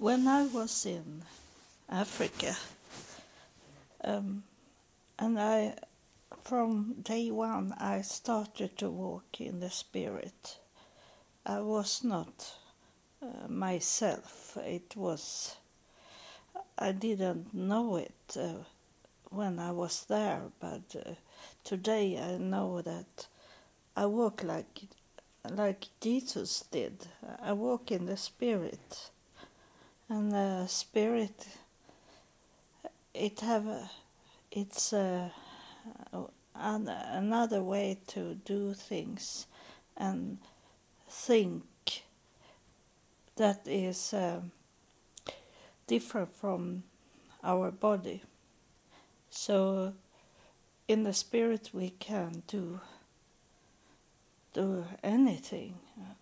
when I was in Africa, um, and I, from day one, I started to walk in the spirit. I was not uh, myself. It was, I didn't know it uh, when I was there, but uh, today I know that I walk like like Jesus did. I walk in the spirit and the spirit it have it's a, an, another way to do things and think that is uh, different from our body. So in the spirit we can do do anything.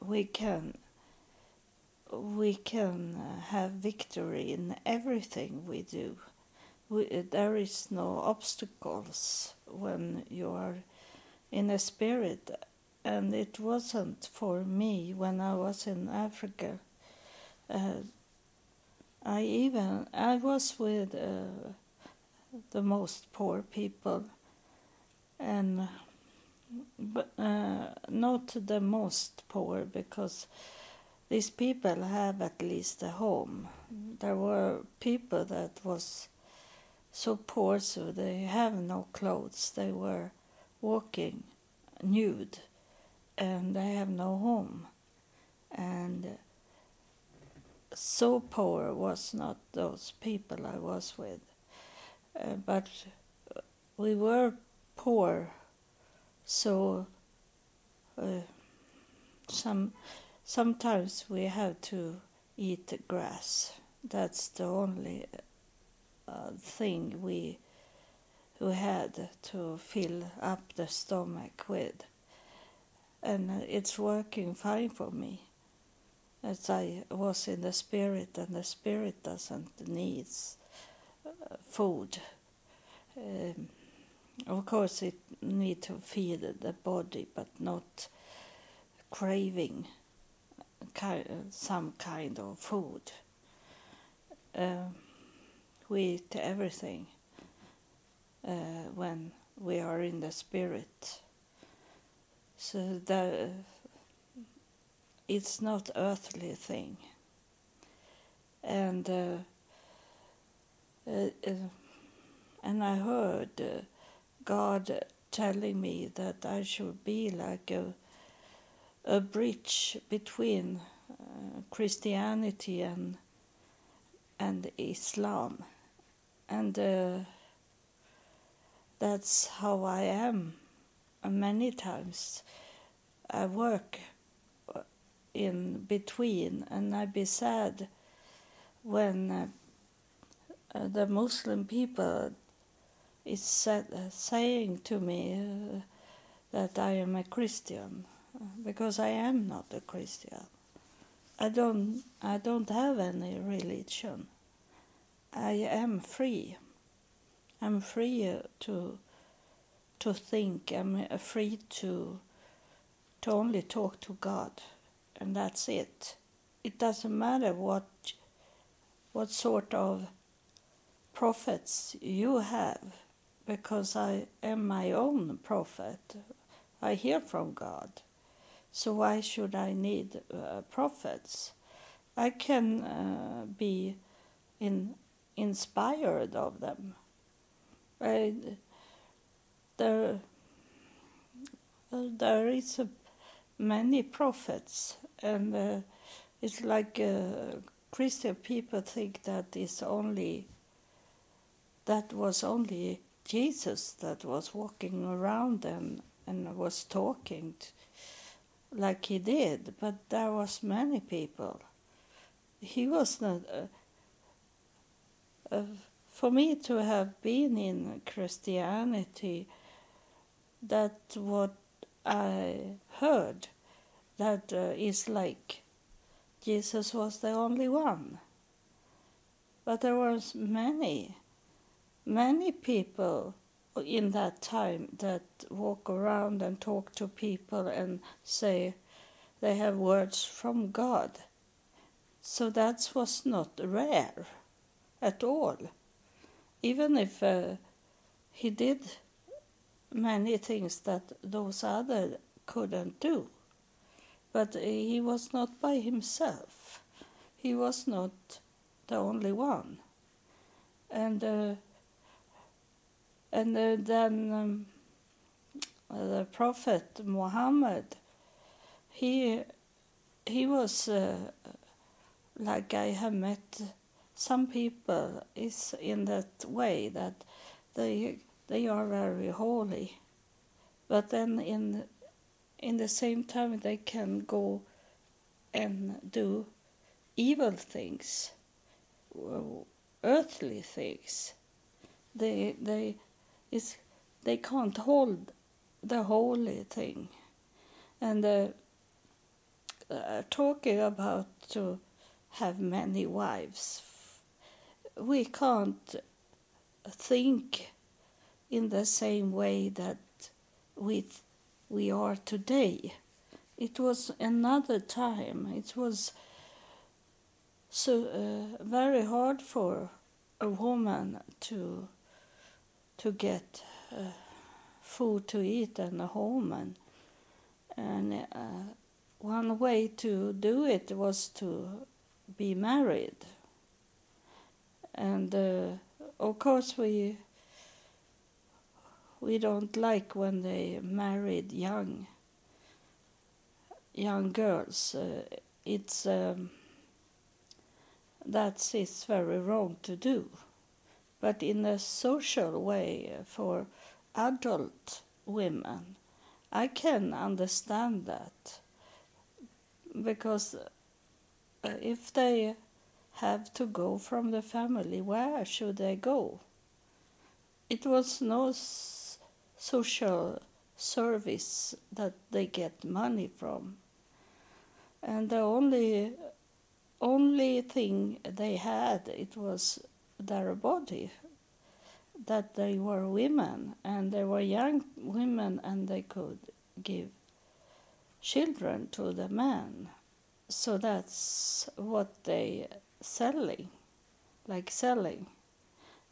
We can we can uh, have victory in everything we do. We, there is no obstacles when you are in a spirit, and it wasn't for me when I was in Africa. Uh, I even I was with uh, the most poor people, and but uh, not the most poor because these people have at least a home. There were people that was so poor so they have no clothes. They were walking nude and they have no home. And so poor was not those people I was with. Uh, but we were poor, so uh, some Sometimes we have to eat grass. That's the only uh, thing we we had to fill up the stomach with. And it's working fine for me. As I was in the spirit, and the spirit doesn't need uh, food. Um, of course, it need to feed the body, but not craving some kind of food. Uh, we eat everything uh, when we are in the spirit. So that it's not earthly thing. And uh, uh, uh and I heard uh, God telling me that I should be like a a bridge between uh, Christianity and and Islam, and uh, that's how I am. Many times, I work uh, in between, and I be sad when uh, uh, the Muslim people is said, uh, saying to me that I am a Christian because I am not a Christian. I don't I don't have any religion. I am free. I'm free uh, to to think. I'm uh, free to to only talk to God, and that's it. It doesn't matter what what sort of prophets you have, because I am my own prophet. I hear from God. So why should I need uh, prophets? I can uh, be in, inspired of them. I, there, there is a, many prophets, and uh, it's like uh, Christian people think that it's only that was only Jesus that was walking around and and was talking. To, like he did, but there was many people. He was not. Uh, uh, for me to have been in Christianity, that what I heard, that uh, is like Jesus was the only one. But there was many, many people in that time that walk around and talk to people and say they have words from God. So that was not rare at all. Even if uh, he did many things that those other couldn't do. But he was not by himself. He was not the only one. And uh, and uh, then um, the Prophet Muhammad, he he was uh, like I have met some people is in that way that they they are very holy, but then in in the same time they can go and do evil things, earthly things. They they is they can't hold the holy thing, and uh, uh, talking about to have many wives, we can't think in the same way that we we are today. It was another time. It was so uh, very hard for a woman to to get uh, food to eat and a home and and uh, one way to do it was to be married and uh, of course we we don't like when they married young young girls. Uh, it's um, that is very wrong to do, but in a social way for adult women, I can understand that because uh, if they have to go from the family, where should they go? It was no social service that they get money from. And the only only thing they had it was their body that they were women and they were young women and they could give children to the men so that's what they selling like selling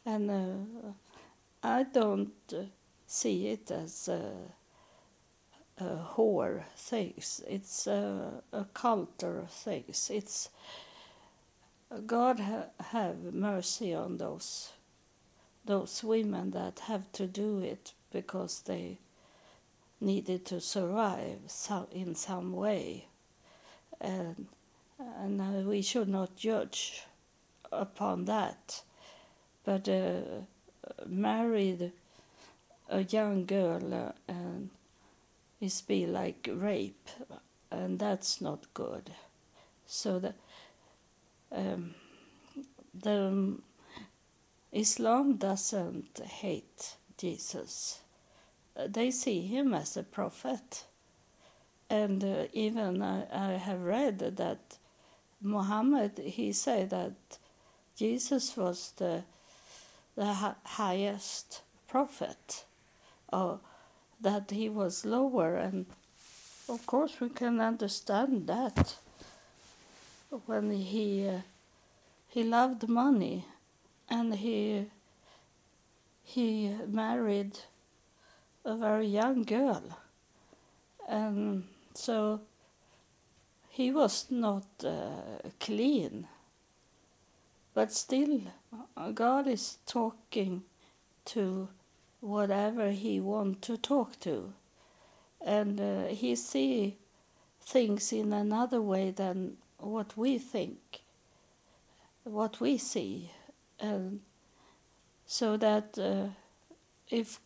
and uh, i don't see it as a, a whore things. It's a, a culture things. It's God ha, have mercy on those those women that have to do it because they needed to survive in some way, and and uh, we should not judge upon that, but uh, married a young girl uh, and is be like rape, and that's not good. So the um, the Islam doesn't hate Jesus. They see him as a prophet, and uh, even I, I have read that Muhammad he said that Jesus was the the highest prophet uh, that he was lower, and of course we can understand that when he he loved money and he he married a very young girl. And so he was not uh, clean. But still god is talking to whatever he want to talk to. And uh, he see things in another way than what we think what we see and so that uh, if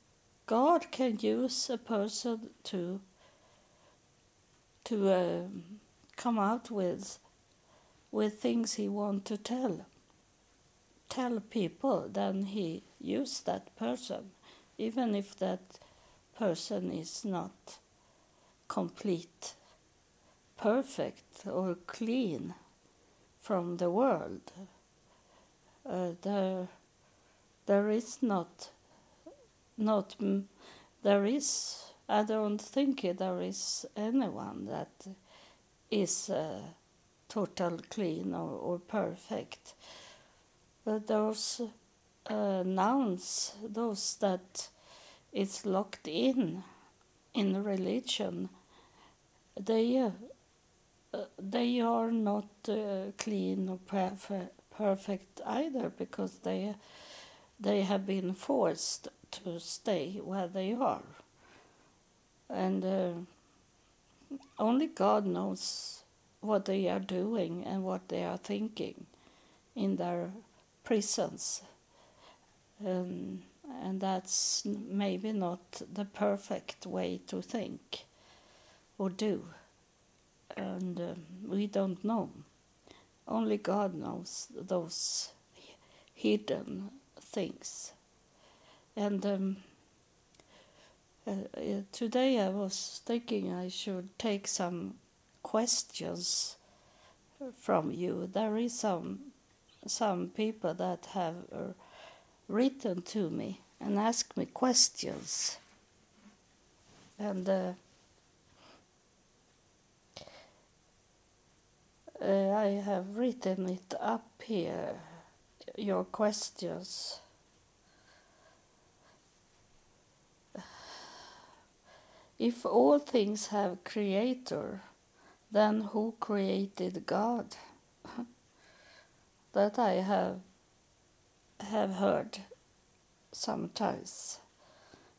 god can use a person to to uh, come out with with things he want to tell tell people then he use that person even if that person is not complete, perfect, or clean from the world. Uh, there, there is not, not, there is. I don't think there is anyone that is uh, total clean or, or perfect. But those uh, nouns, those that it's locked in in religion, they they are not uh, clean or perfect, perfect either because they they have been forced to stay where they are, and uh, only God knows what they are doing and what they are thinking in their prisons. Um, and that's maybe not the perfect way to think or do. And um, we don't know. Only God knows those hidden things. And um, uh, uh, today I was thinking I should take some questions from you. There is some some people that have uh, written to me and asked me questions, and uh, I have written it up here. Your questions. If all things have creator, then who created God? that I have have heard sometimes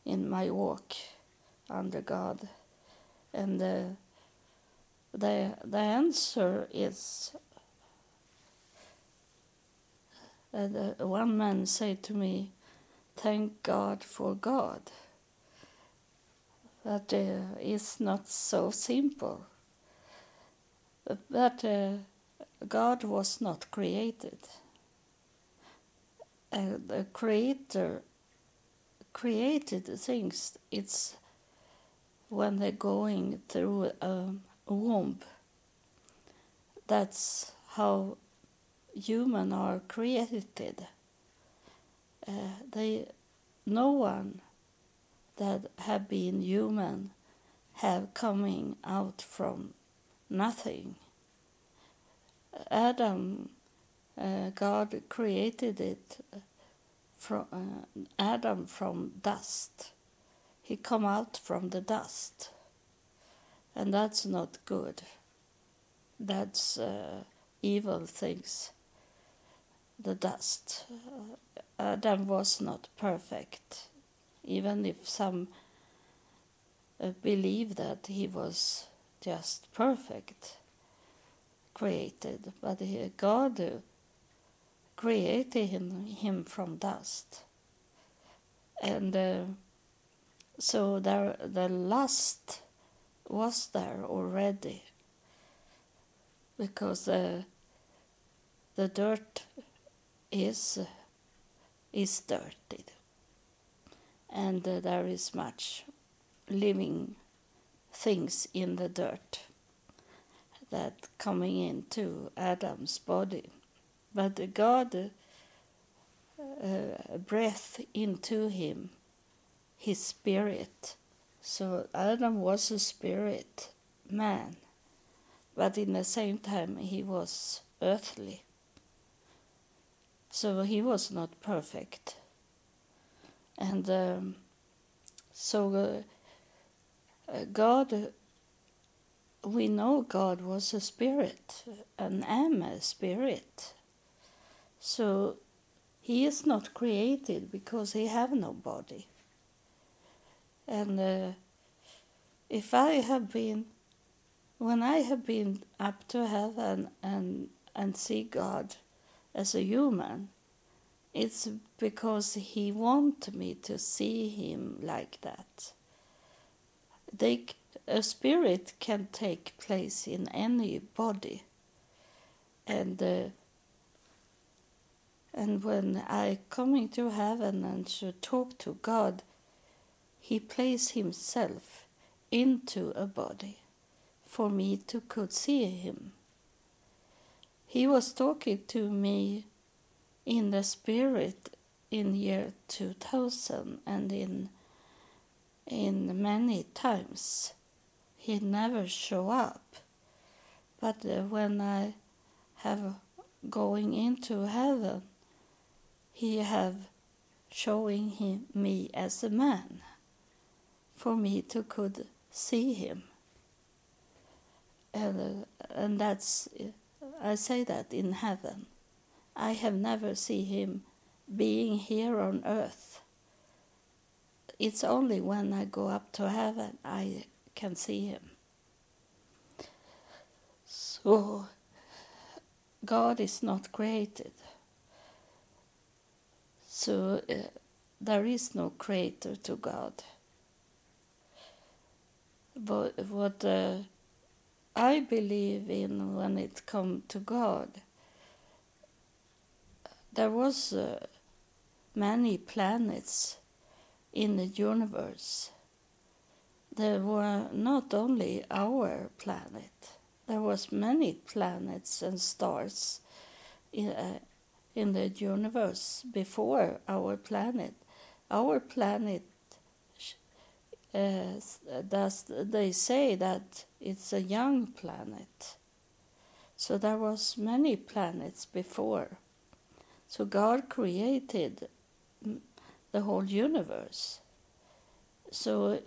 in my walk under God, and uh, the the answer is. Uh, the, one man said to me, "Thank God for God." That uh, is not so simple. But uh, God was not created. Uh, the Creator created things. It's when they're going through a womb. That's how human are created. Uh, they, no one that have been human have coming out from nothing. Adam, uh, God created it from uh, Adam from dust. He come out from the dust, and that's not good. That's uh, evil things. The dust. Adam was not perfect even if some uh, believe that he was just perfect created, but he, God uh, created him, him from dust. And uh, so there, the lust was there already because uh, the dirt is is dirty and uh, there is much living things in the dirt that coming into Adam's body. But God uh, breathed into him his spirit. So Adam was a spirit man, but in the same time he was earthly. So he was not perfect and um, so uh, God, we know God was a spirit, an am a spirit. So he is not created because he have no body. And uh, if I have been, when I have been up to heaven and and see God as a human, it's because he wants me to see him like that. They, a spirit can take place in any body, and uh, and when I coming to heaven and should talk to God, He placed Himself into a body for me to could see Him. He was talking to me in the spirit in year 2000 and in in many times. He never show up. But uh, when I have going into heaven, he have showing him, me as a man for me to could see him. And, and that's, I say that in heaven. I have never seen him being here on earth. It's only when I go up to heaven I can see him. So, God is not created. So, uh, there is no creator to God. But what uh, I believe in when it comes to God, there was uh, many planets in the universe. There were not only our planet. There was many planets and stars in, uh, in the universe before our planet. Our planet uh, does they say that it's a young planet. So there was many planets before. So God created the whole universe. So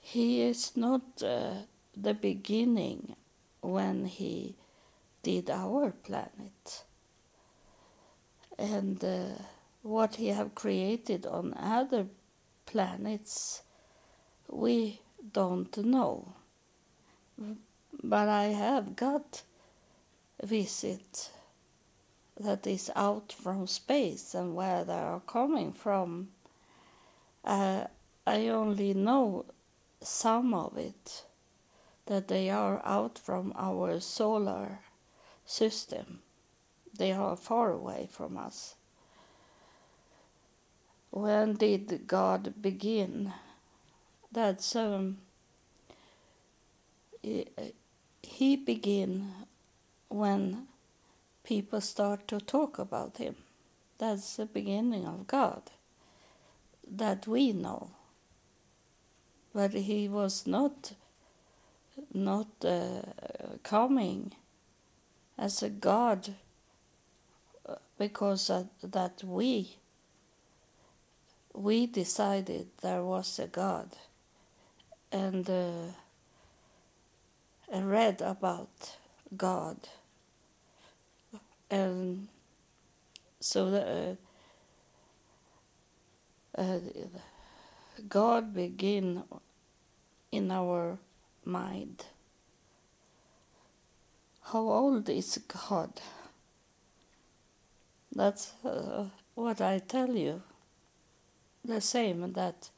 he is not uh, the beginning when he did our planet. And uh, what he have created on other planets we don't know. But I have got visit that is out from space and where they are coming from. Uh, I only know some of it, that they are out from our solar system. They are far away from us. When did God begin? That's um, he begin when people start to talk about him. That's the beginning of God that we know. But he was not not uh, coming as a God uh, because that we we decided there was a God and uh, read about God. And so the, uh, uh, God begin in our mind. How old is God? That's uh, what I tell you. The same that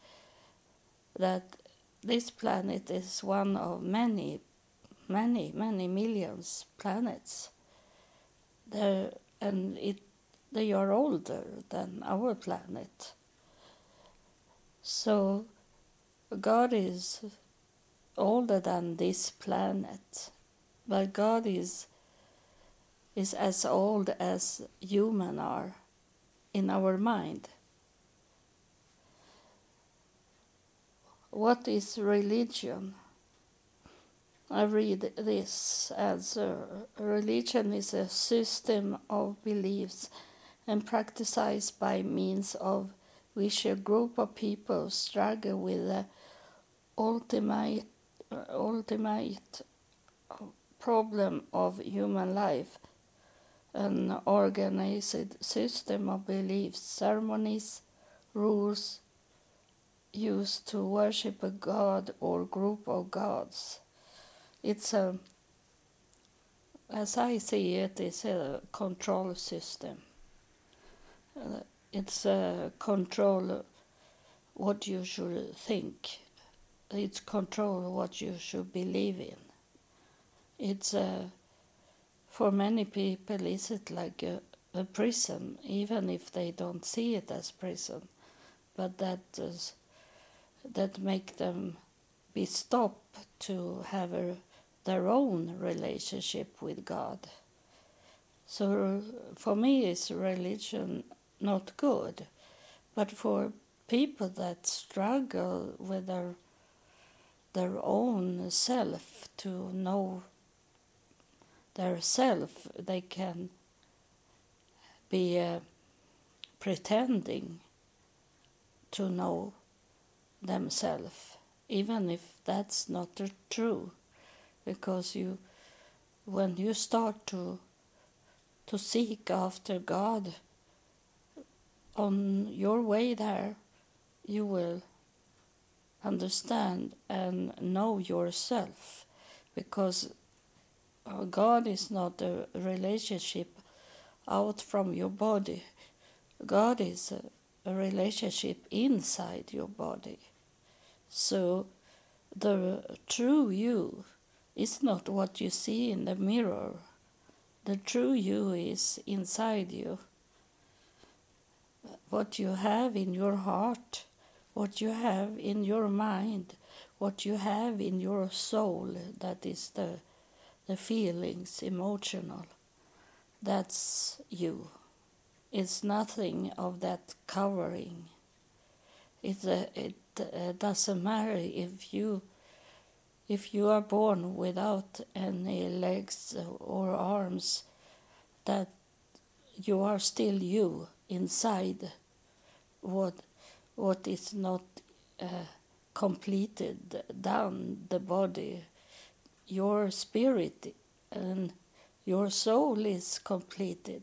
that this planet is one of many, many, many millions planets. There, and it, they are older than our planet. So God is older than this planet, but God is is as old as human are in our mind. What is religion? I read this as religion is a system of beliefs and practiced by means of which a group of people struggle with the ultimate, ultimate problem of human life an organized system of beliefs, ceremonies, rules, used to worship a god or group of gods. It's a, as I see it, it's a control system. Uh, it's a control what you should think. It's control what you should believe in. It's a, for many people, is it like a, a prison, even if they don't see it as prison, but that is that make them be stopped to have a, their own relationship with God. So for me, is religion not good, but for people that struggle with their their own self to know their self, they can be uh, pretending to know themselves, even if that's not true, because you, when you start to to seek after God, on your way there, you will understand and know yourself, because uh, God is not a relationship out from your body. God is a, a relationship inside your body. So the true you is not what you see in the mirror. The true you is inside you. What you have in your heart, what you have in your mind, what you have in your soul, that is the, the feelings, emotional. That's you. It's nothing of that covering. It, uh, it uh, doesn't matter if you if you are born without any legs or arms, that you are still you inside. What what is not uh, completed down the body, your spirit and your soul is completed.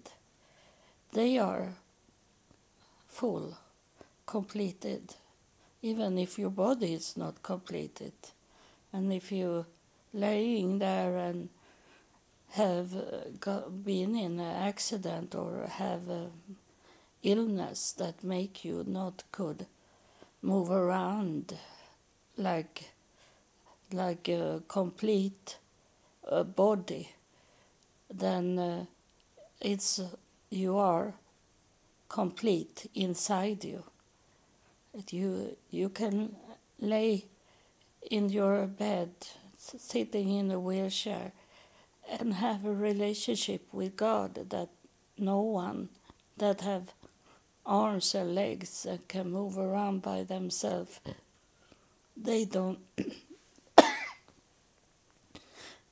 They are full, completed, even if your body is not completed. And if you're laying there and have uh, been in an accident or have a illness that make you not could move around like like a complete uh, body then uh, it's you are complete inside you. You you can lay in your bed, sitting in a wheelchair, and have a relationship with God that no one that have arms and legs and can move around by themselves they don't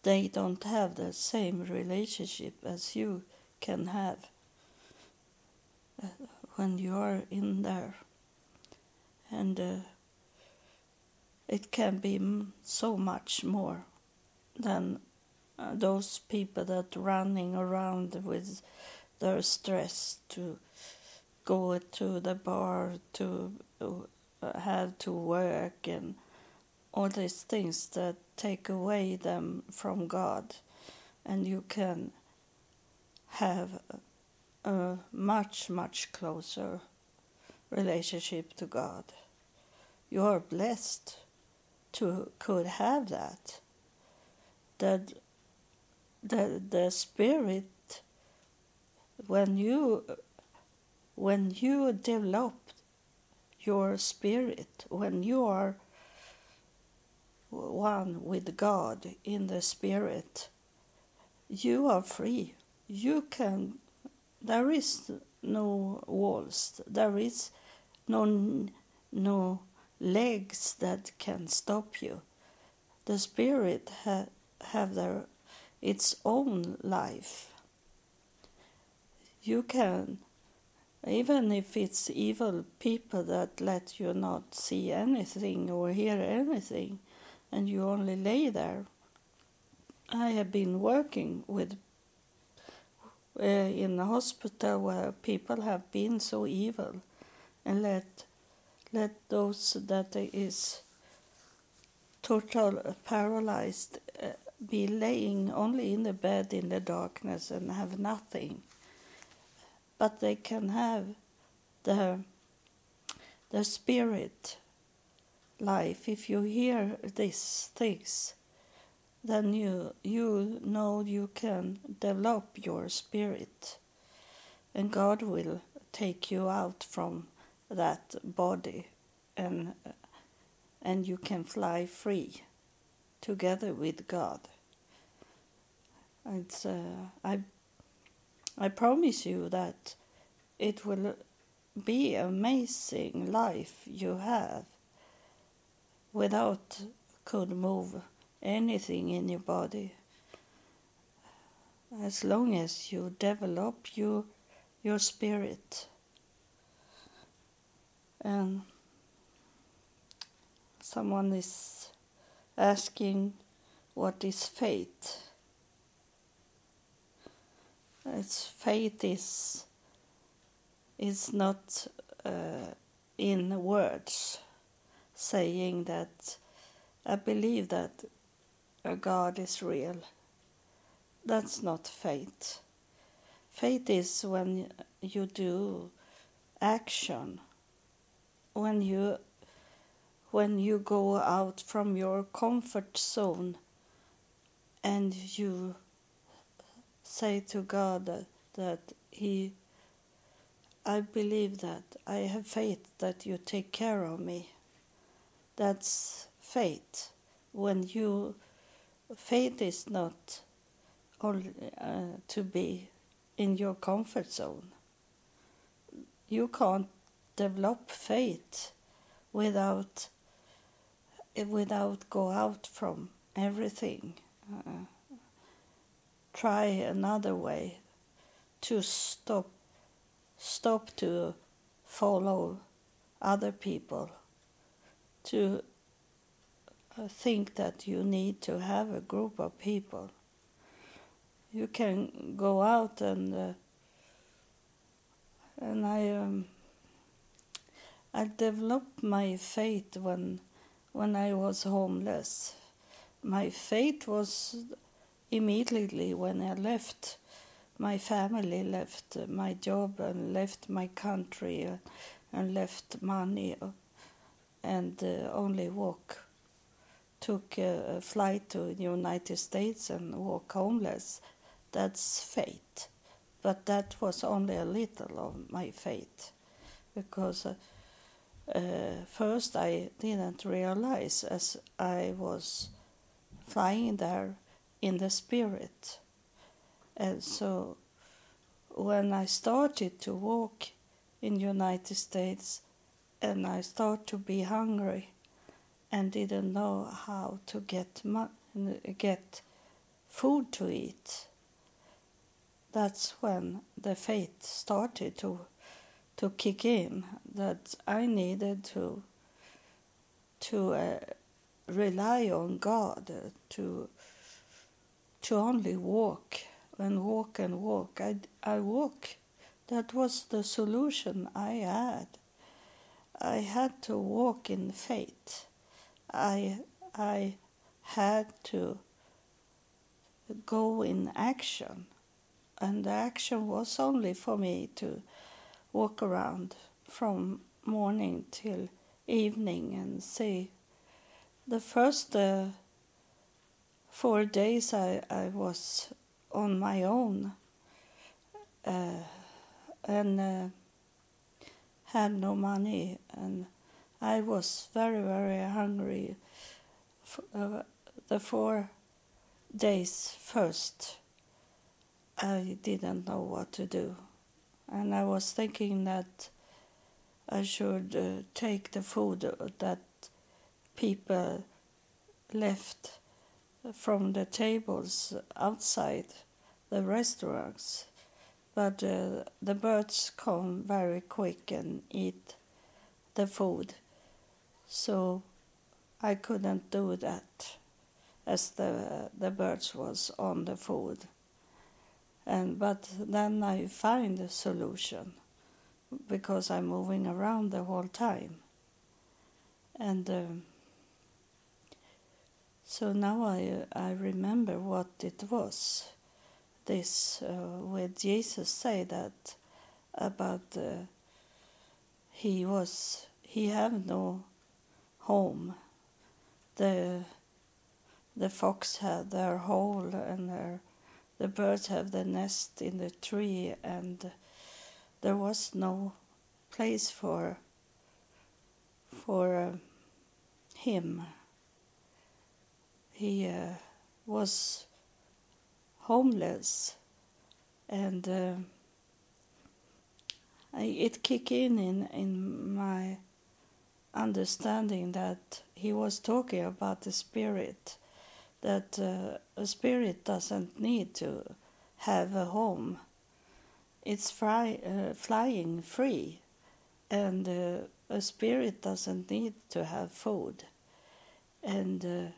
they don't have the same relationship as you can have uh, when you are in there. And uh, it can be so much more than uh, those people that running around with their stress to go to the bar to uh, have to work and all these things that take away them from God, and you can have a much, much closer relationship to God. You are blessed to could have that. That the the spirit when you when you develop your spirit, when you are one with God in the Spirit, you are free. You can, there is no walls, there is no, no legs that can stop you. The Spirit ha, have their, its own life. You can, even if it's evil people that let you not see anything or hear anything, and you only lay there. I have been working with uh, in a hospital where people have been so evil and let let those that is total paralyzed uh, be laying only in the bed in the darkness and have nothing. But they can have the the spirit life, if you hear these things, then you you know you can develop your spirit, and God will take you out from that body, and and you can fly free, together with God. It's uh, I I promise you that it will be amazing life you have without could move anything in your body. as long as you develop you, your spirit. And someone is asking what is faith. It's faith is is not uh, in words saying that I believe that a God is real. That's not faith. Faith is when you do action, when you when you go out from your comfort zone and you say to God that, that He, I believe that, I have faith that you take care of me. That's faith. When you, faith is not only uh, to be in your comfort zone. You can't develop faith without without go out from everything. Uh, try another way to stop stop to follow other people to uh, think that you need to have a group of people you can go out and uh, and I um, I developed my faith when when I was homeless. My faith was immediately when I left my family, left my job, and left my country, uh, and left money, uh, and uh, only walk. Took a, flight to the United States and walk homeless. That's faith, but that was only a little of my faith, because. Uh, uh, first I didn't realize as I was flying there in the spirit. And so when I started to walk in United States and I started to be hungry and didn't know how to get get food to eat, that's when the faith started to to kick in that I needed to to uh, rely on God to to only walk and walk and walk. I I walk. That was the solution I had. I had to walk in faith. I I had to go in action, and the action was only for me to walk around from morning till evening and see. The first uh, four days I, I was on my own uh, and uh, had no money and I was very very hungry. Uh, the four days first I didn't know what to do and I was thinking that I should uh, take the food that people left from the tables outside the restaurants. But uh, the birds come very quick and eat the food. So I couldn't do that as the, the birds was on the food and but then I find a solution because I'm moving around the whole time, and um, so now I I remember what it was. This uh, where Jesus say that about uh, he was he have no home. The the fox had their hole and their the birds have their nest in the tree, and there was no place for for uh, him. He uh, was homeless, and uh, it kicked in, in in my understanding that he was talking about the spirit that uh, a spirit doesn't need to have a home. It's fly, uh, flying free, and uh, a spirit doesn't need to have food. And uh,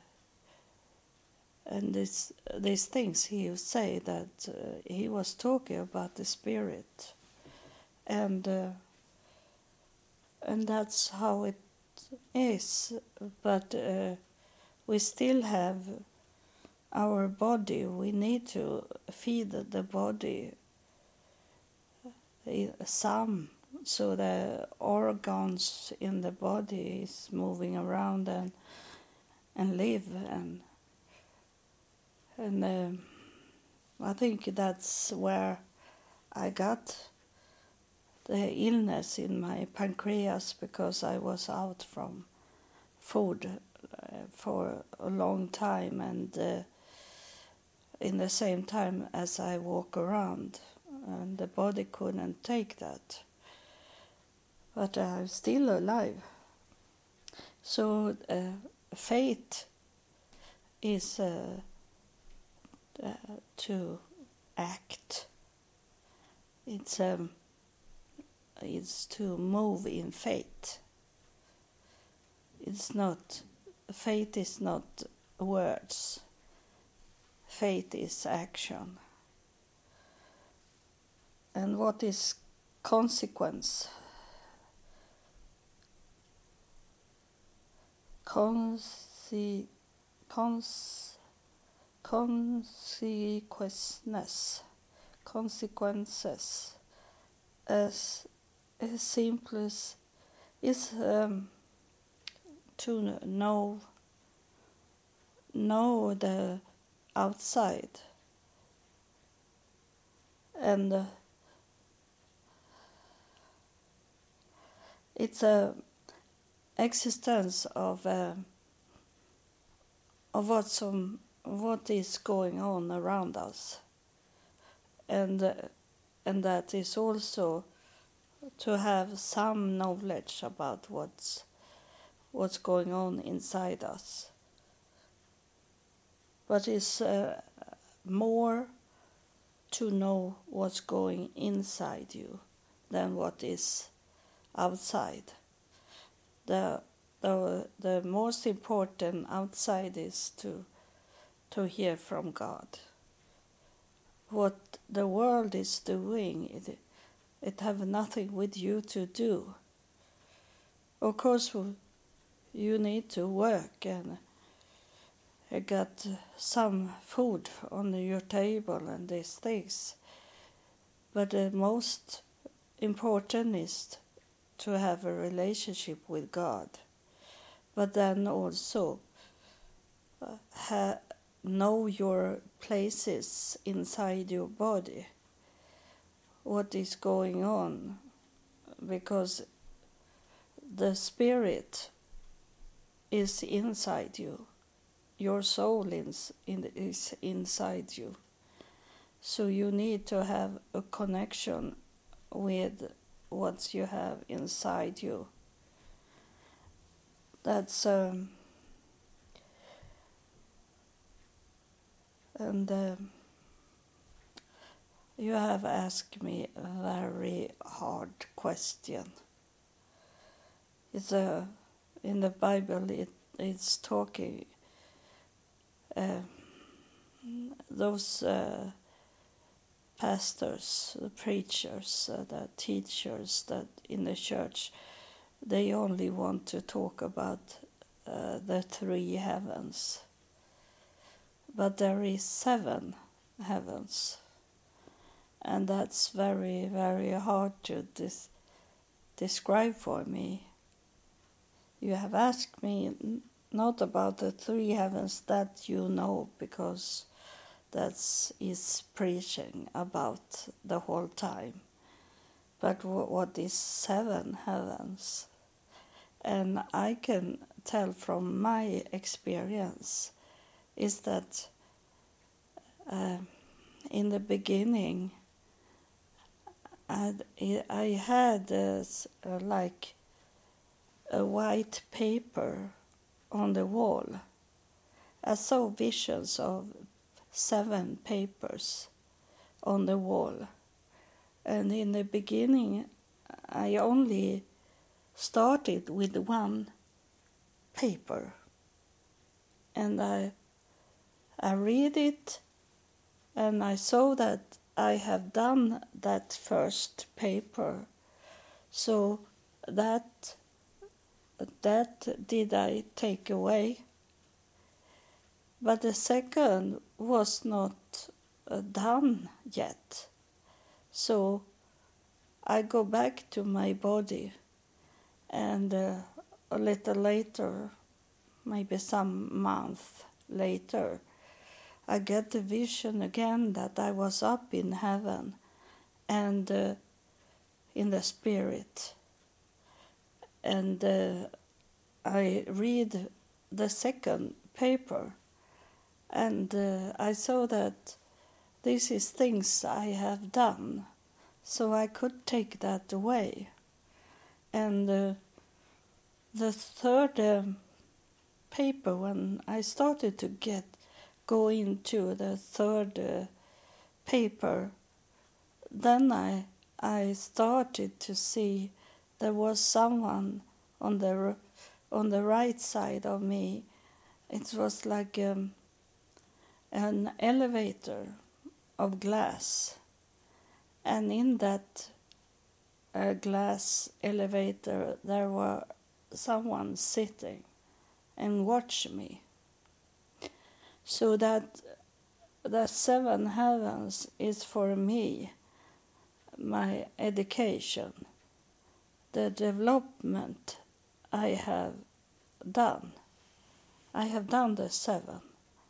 and this these things he say that uh, he was talking about the spirit, and uh, and that's how it is. But we still have our body. We need to feed the body some so the organs in the body is moving around and and live and and um, I think that's where I got the illness in my pancreas because I was out from food uh, for a long time and uh, in the same time as I walk around and the body couldn't take that but I'm still alive so uh, faith is uh, uh, to act. It's um, it's to move in faith. It's not faith is not words. Faith is action. And what is consequence? Conse- cons consequences consequences as, as simple as is um, to know know the outside. And uh, it's a existence of uh, of what some what is going on around us. And uh, and that is also to have some knowledge about what's what's going on inside us but it's uh, more to know what's going inside you than what is outside the the the most important outside is to to hear from God. What the world is doing, it, it have nothing with you to do. Of course, you need to work and get some food on your table and these things. But the most important is to have a relationship with God. But then also uh, ha- know your places inside your body, what is going on, because the spirit is inside you, your soul is, is inside you. So you need to have a connection with what you have inside you. That's um, and uh, you have asked me a very hard question. It's a in the Bible. It it's talking. Uh, those uh, pastors, the preachers, uh, the teachers that in the church, they only want to talk about uh, the three heavens. But there is seven heavens. And that's very very hard to dis- describe for me. You have asked me not about the three heavens that you know because that's is preaching about the whole time. But what is seven heavens? And i can tell from my experience is that uh, in the beginning I'd, I had uh, like a white paper on the wall. I saw visions of seven papers. on the wall. And in the beginning, I only started with one paper. And I, I read it and I saw that I have done that first paper. So that that did I take away. But the second was not uh, done yet. So I go back to my body, and uh, a little later, maybe some month later, I get the vision again that I was up in heaven and uh, in the spirit. And uh, I read the second paper, and uh, I saw that this is things I have done, so I could take that away. And uh, the third um, paper, when I started to get go into the third uh, paper, then I I started to see there was someone on the on the right side of me. It was like um, an elevator of glass, and in that uh, glass elevator there were someone sitting and watch me. So that the seven heavens is for me my education, the development I have done. I have done the seven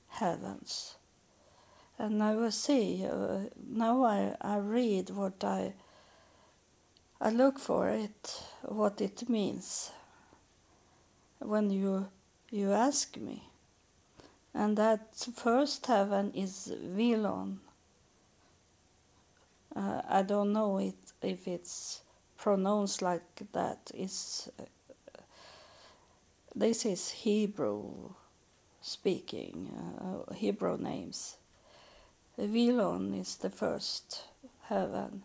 heavens and I will see. Uh, now I, I read what I I look for it, what it means when you you ask me. And that first heaven is Vilon. Uh, I don't know it, if it's pronounced like that. It's, uh, this is Hebrew speaking, uh, Hebrew names. Vilon is the first heaven.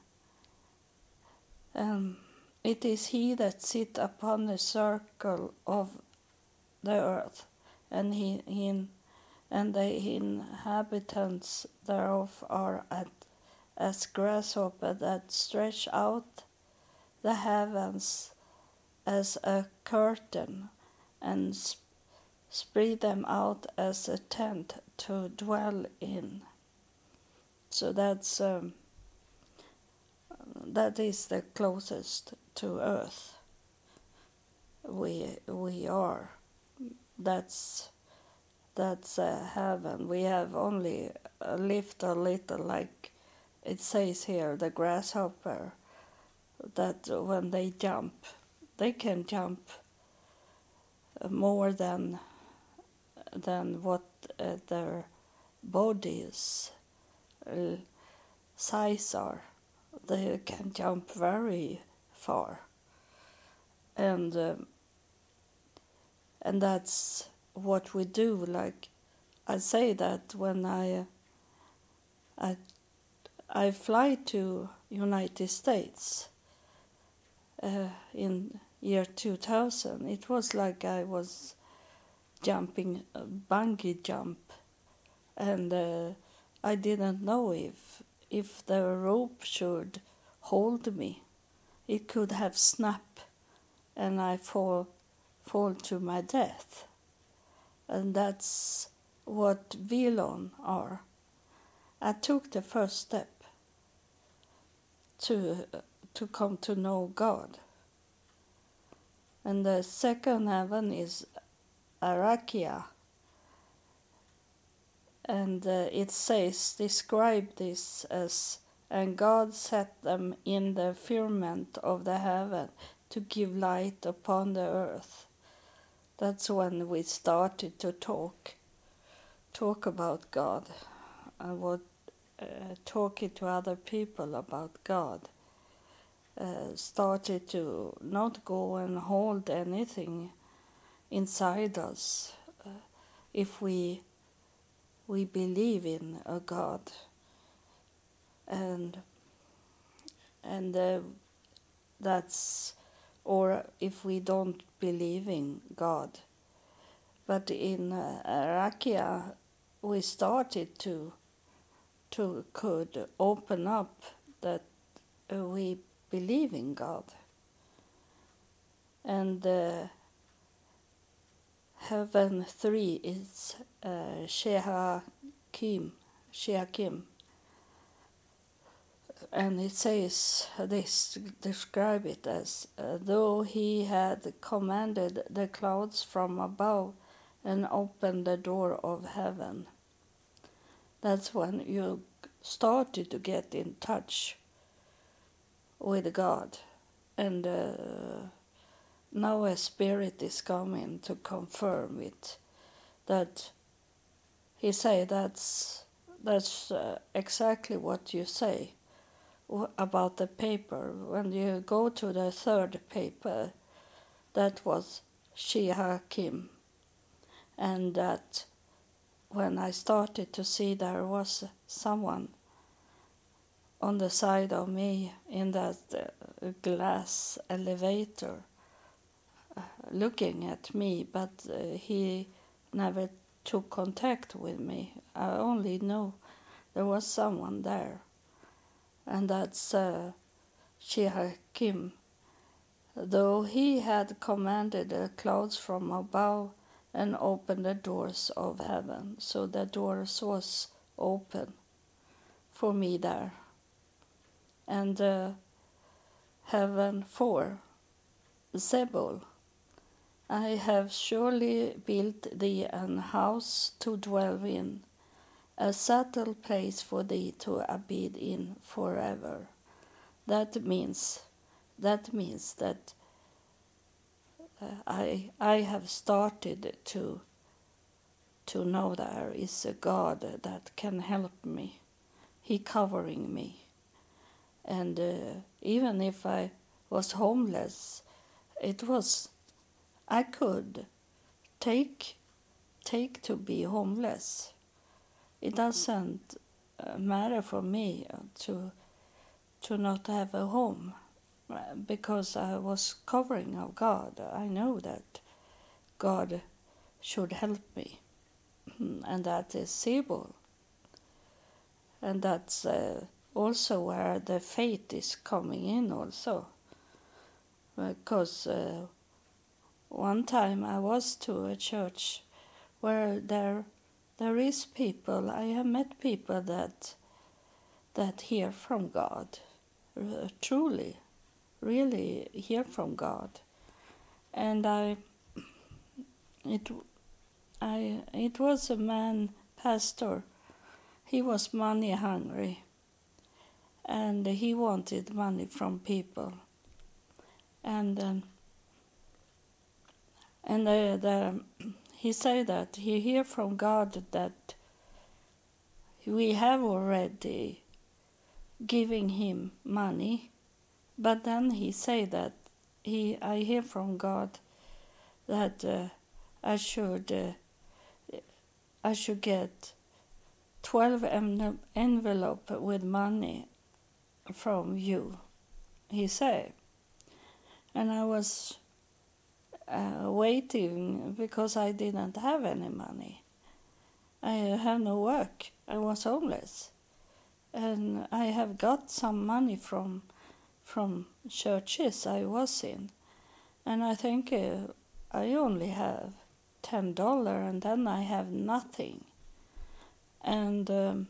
Um, it is he that sit upon the circle of the earth, and he, he and the inhabitants thereof are at, as grasshopper that stretch out the heavens as a curtain and sp- spread them out as a tent to dwell in. So that's um, that is the closest to Earth we we are. That's that's uh, heaven. We have only lived a little, like it says here, the grasshopper. That when they jump, they can jump more than than what uh, their bodies uh, size are. They can jump very far, and um, and that's what we do. Like I say that when I I I fly to United States uh, in year 2000, it was like I was jumping a bungee jump, and uh, I didn't know if if the rope should hold me. It could have snapped, and I fall fall to my death and that's what Vilon are. I took the first step to to come to know God. And the second heaven is Arakia. And uh, it says, describe this as, and God set them in the firmament of the heaven to give light upon the earth that's when we started to talk talk about God. I would uh, talking to other people about God. Uh, started to not go and hold anything inside us uh, if we we believe in a God. and and uh, that's or if we don't believe in God. But in uh, we started to to could open up that uh, we believe in God. And uh, heaven three is uh, Shehakim, Shehakim. And it says, they describe it as uh, though he had commanded the clouds from above and opened the door of heaven. That's when you started to get in touch with God. And uh, now a spirit is coming to confirm it. That he say that's that's uh, exactly what you say about the paper. When you go to the third paper, that was Shehakim, and that when I started to see there was someone on the side of me in that uh, glass elevator uh, looking at me, but uh, he never took contact with me. I only knew there was someone there, and that's uh, Shihar Kim. Though he had commanded the clouds from above and opened the doors of heaven, so the doors was open for me there and uh, heaven four Zebul. I have surely built thee an house to dwell in, a settled place for thee to abide in forever. That means, that means that uh, I I have started to to know there is a God that can help me. He covering me and uh, even if I was homeless, it was I could take take to be homeless. It doesn't uh, matter for me to to not have a home because I was covering of God. I know that God should help me, and that is Zebul, and that's. Uh, also where the faith is coming in also. Because uh, one time I was to a church where there there is people I have met people that that hear from God. Uh, truly really hear from God. And I it I it was a man pastor. He was money hungry and he wanted money from people. And um, and the, he said that he hear from God that we have already giving him money, but then he say that he I hear from God that uh, I should uh, I should get twelve envelope with money from you, he said. And I was uh, waiting because I didn't have any money. I have no work. I was homeless. And I have got some money from from churches I was in. And I think uh, I only have ten dollar and then I have nothing. And um,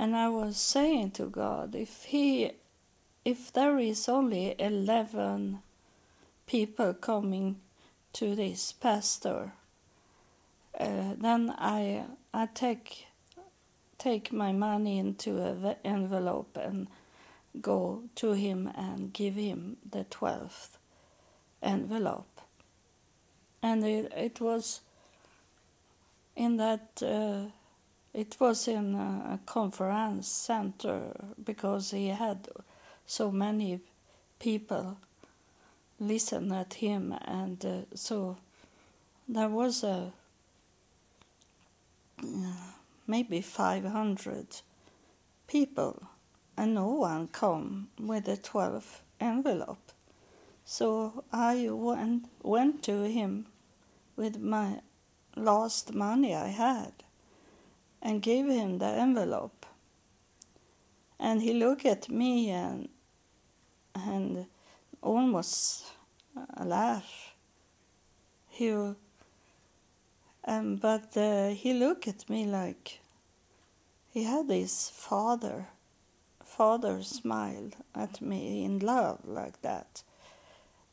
and I was saying to God, if he, if there is only eleven people coming to this pastor, uh, then I I take take my money into an envelope and go to him and give him the twelfth envelope. And it, it was in that. Uh, it was in a conference center because he had so many people listen at him, and uh, so there was a maybe 500 people, and no one come with a 12 envelope. So I went, went to him with my last money I had and gave him the envelope. And he looked at me and and almost laugh. He um, but uh, he looked at me like he had this father father smile at me in love like that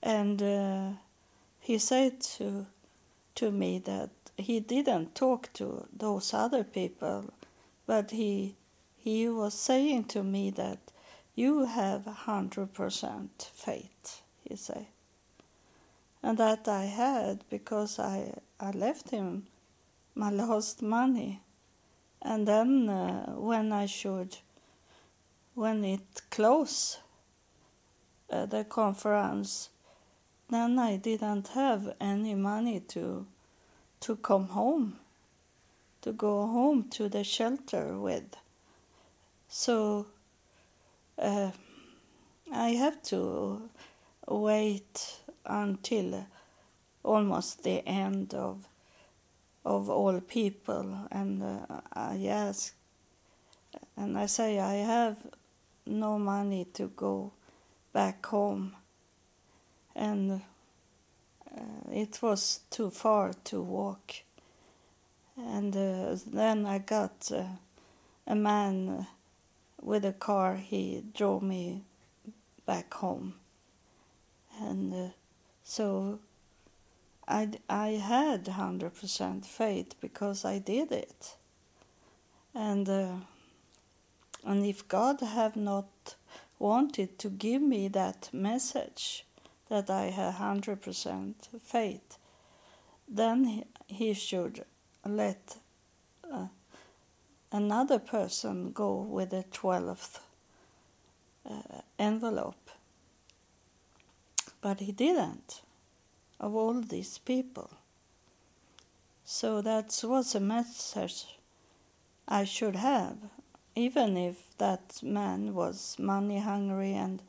and uh, he said to to me that he didn't talk to those other people but he he was saying to me that you have 100% faith he said and that I had because I, I left him my last money. And then uh, when I should, when it closed, uh, the conference, then I didn't have any money to to come home, to go home to the shelter with. So uh, I have to wait until almost the end of of all people and uh, I ask and I say I have no money to go back home and uh, it was too far to walk. And uh, then I got uh, a man with a car. He drove me back home. And uh, so I, I had 100% faith because I did it. And, uh, and if God have not wanted to give me that message that I have 100% faith, then he, he should let uh, another person go with the 12th uh, envelope but he didn't, of all these people. So that was a message I should have, even if that man was money hungry and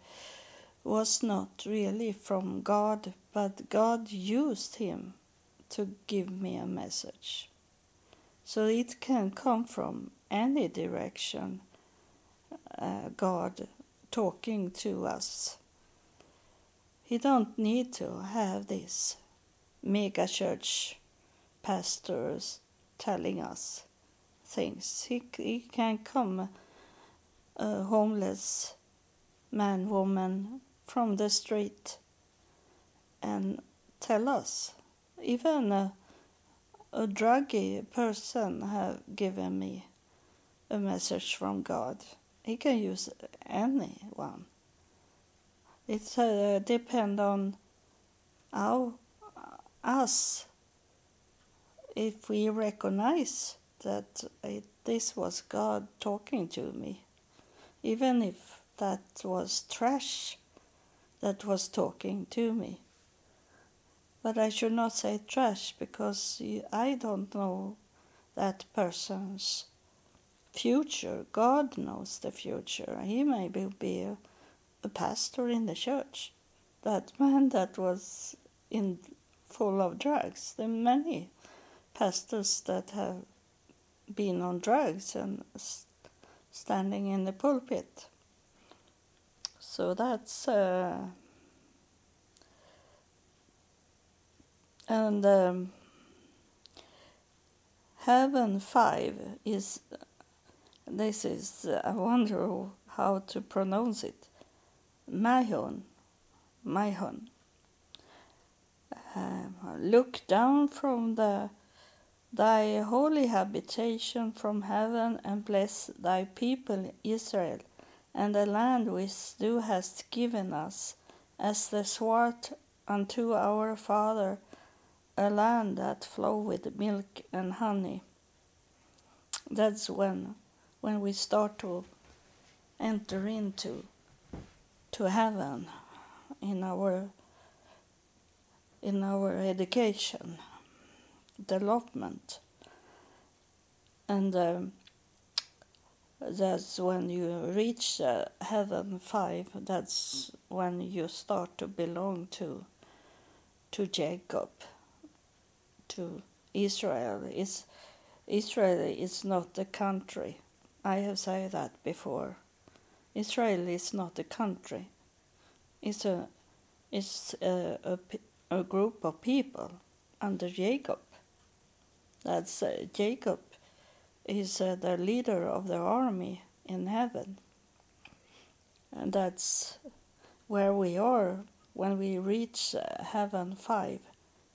was not really from God, but God used him to give me a message. So it can come from any direction, uh, God talking to us. He don't need to have this mega church pastors telling us things. He, he can come a homeless man, woman from the street and tell us. Even a, a druggy person have given me a message from God. He can use anyone. It uh, depends on our, us if we recognize that it, this was God talking to me, even if that was trash that was talking to me. But I should not say trash because I don't know that person's future. God knows the future. He may be a pastor in the church. That man that was in full of drugs. There are many pastors that have been on drugs and standing in the pulpit. So that's uh, and um, heaven five is this is I wonder how to pronounce it. Mahon, Mahon. Uh, look down from the thy holy habitation from heaven and bless thy people Israel and the land which thou hast given us as the sword unto our father a land that flow with milk and honey. That's when when we start to enter into to heaven in our in our education development and um, that's when you reach uh, heaven five. That's when you start to belong to to Jacob, to Israel. Is Israel is not a country. I have said that before. Israel is not a country. It's a it's a, a, a group of people under Jacob. That's uh, Jacob is uh, the leader of the army in heaven. And that's where we are when we reach uh, heaven 5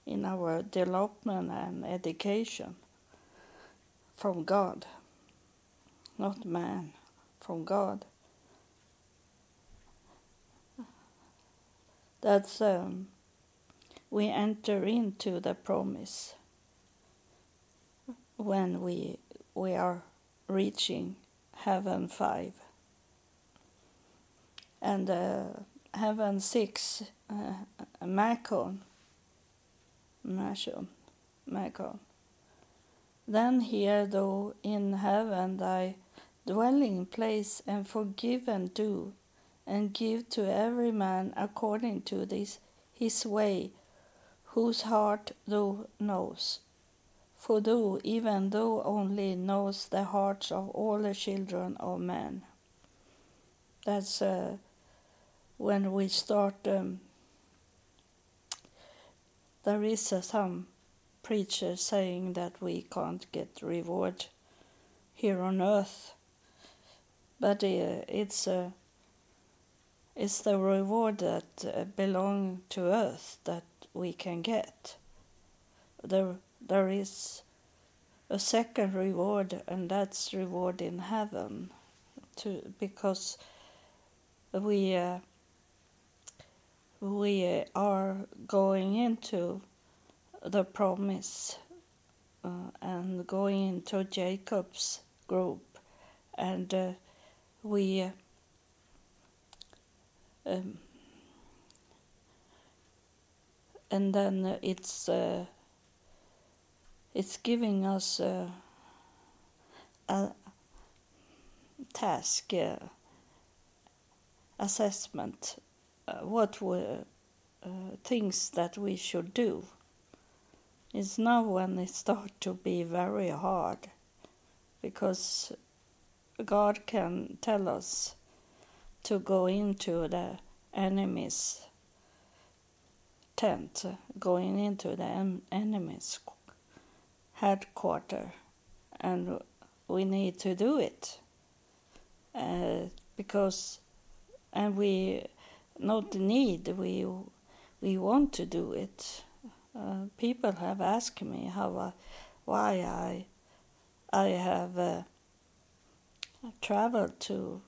in our development and education from God, not man, from God. That's um, we enter into the promise when we we are reaching heaven five. And uh, heaven six uh, Makon Mashon Makon then here though in heaven thy dwelling place and forgiven do and give to every man according to this his way whose heart thou knows for even thou only knows the hearts of all the children of men. That's uh, when we start. Um, there is uh, some preachers saying that we can't get reward here on earth, but uh, it's uh, it's the reward that uh, belong to earth that we can get. The there is a second reward, and that's reward in heaven, to because we uh, we are going into the promise uh, and going into Jacob's group, and uh, we. Um, and then it's uh, it's giving us a, task assessment uh, what were uh, things that we should do. It's now when it start to be very hard because God can tell us to go into the enemy's tent, going into the enemy's headquarter, and we need to do it uh, because, and we not need we we want to do it. Uh, people have asked me how I, why I I have uh, traveled to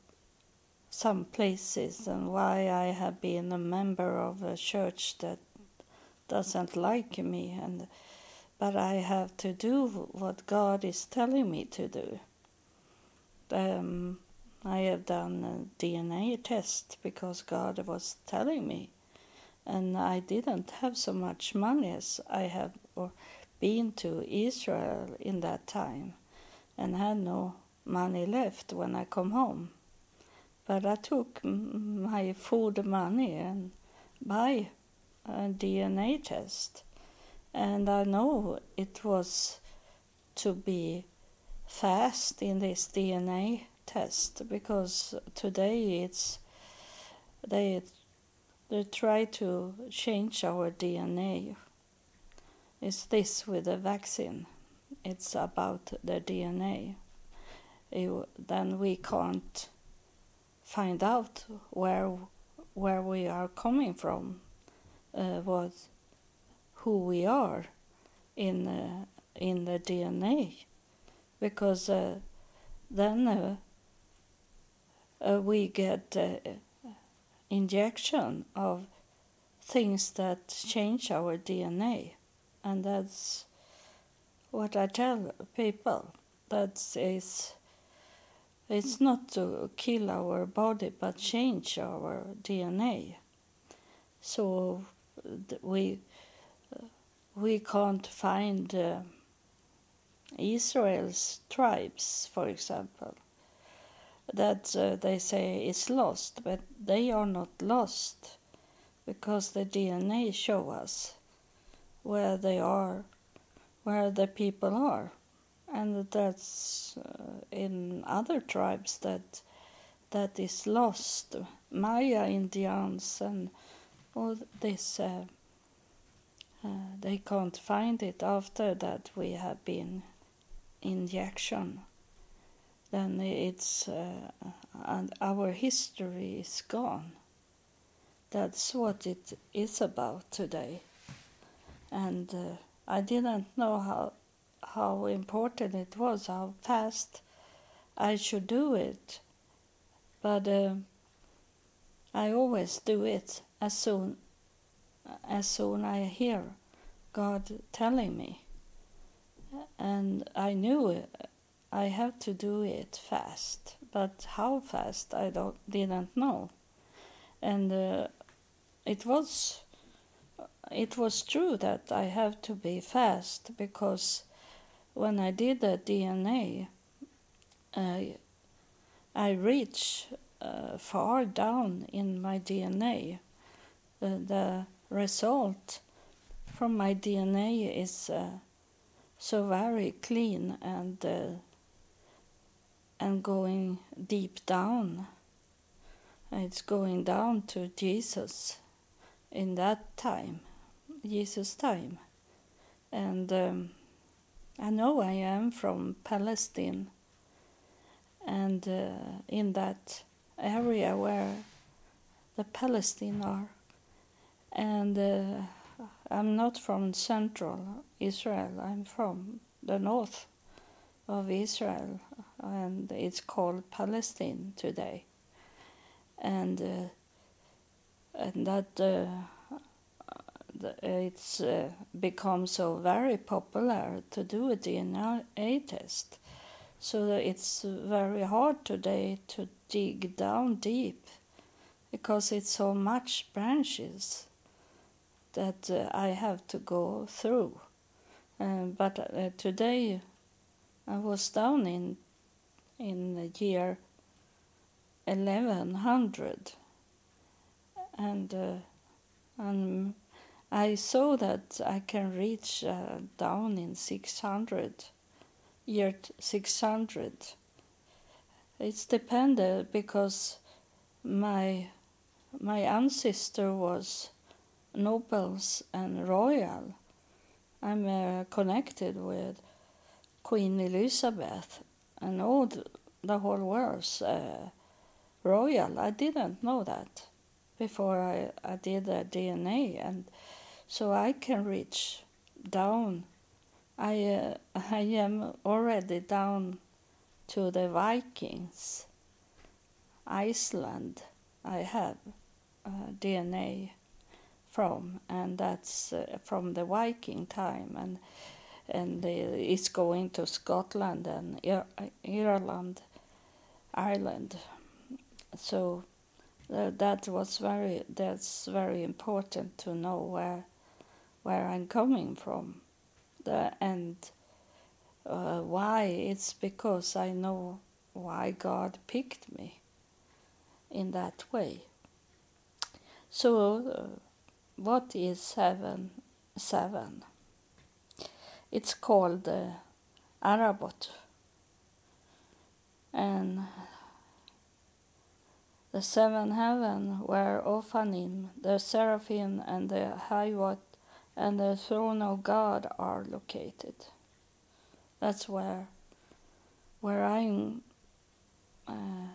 some places and why I have been a member of a church that doesn't like me and but I have to do what God is telling me to do. Um, I have done a DNA test because God was telling me, and I didn't have so much money as I have or been to Israel in that time, and had no money left when I come home. But I took my food money and buy a DNA test and I know it was to be fast in this DNA test because today it's they they try to change our DNA. It's this with the vaccine. It's about the DNA. It, then we can't find out where where we are coming from, uh, what who we are in uh, in the DNA, because uh, then uh, uh we get uh, injection of things that change our DNA, and that's what I tell people. That is, it's not to kill our body, but change our DNA. So we we can't find uh, Israel's tribes, for example. that uh, they say is lost, but they are not lost because the DNA show us where they are, where the people are, and that's uh, in other tribes that that is lost. Maya Indians and all this, uh, uh, they can't find it after that we have been injection. Then it's uh, and our history is gone. That's what it is about today. And uh, I didn't know how how important it was, how fast I should do it. But uh, I always do it as soon as soon I hear God telling me, and I knew I had to do it fast. But how fast I don't didn't know, and uh, it was it was true that I have to be fast because when I did the DNA, I I reach uh, far down in my DNA. Uh, the result from my DNA is uh, so very clean and uh, and going deep down. It's going down to Jesus in that time, Jesus' time, and um, I know I am from Palestine, and uh, in that area where the Palestine are, and uh, I'm not from central Israel. I'm from the north of Israel, and it's called Palestine today. And uh, and that uh, it's uh, become so very popular to do a DNA test. So it's very hard today to dig down deep because it's so much branches that uh, I have to go through. Uh, but uh, today I was down in in the year 1100 and uh, and I saw that I can reach uh, down in 600 year 600 it's depended because my my ancestor was nobles and royal I'm uh, connected with Queen Elizabeth and all the, the whole world's uh, royal I didn't know that before I, I did the DNA and so I can reach down. I uh, I am already down to the Vikings. Iceland I have uh, DNA from and that's uh, from the Viking time and and it's going to Scotland and Ireland Ireland. So uh, that was very that's very important to know where where I'm coming from. The and uh, why it's because I know why God picked me in that way. So uh, what is seven seven it's called uh, Arabot and the seven heaven where Ophanim, the seraphim, and the Hiwot, and the throne of God are located. That's where, where I'm, uh,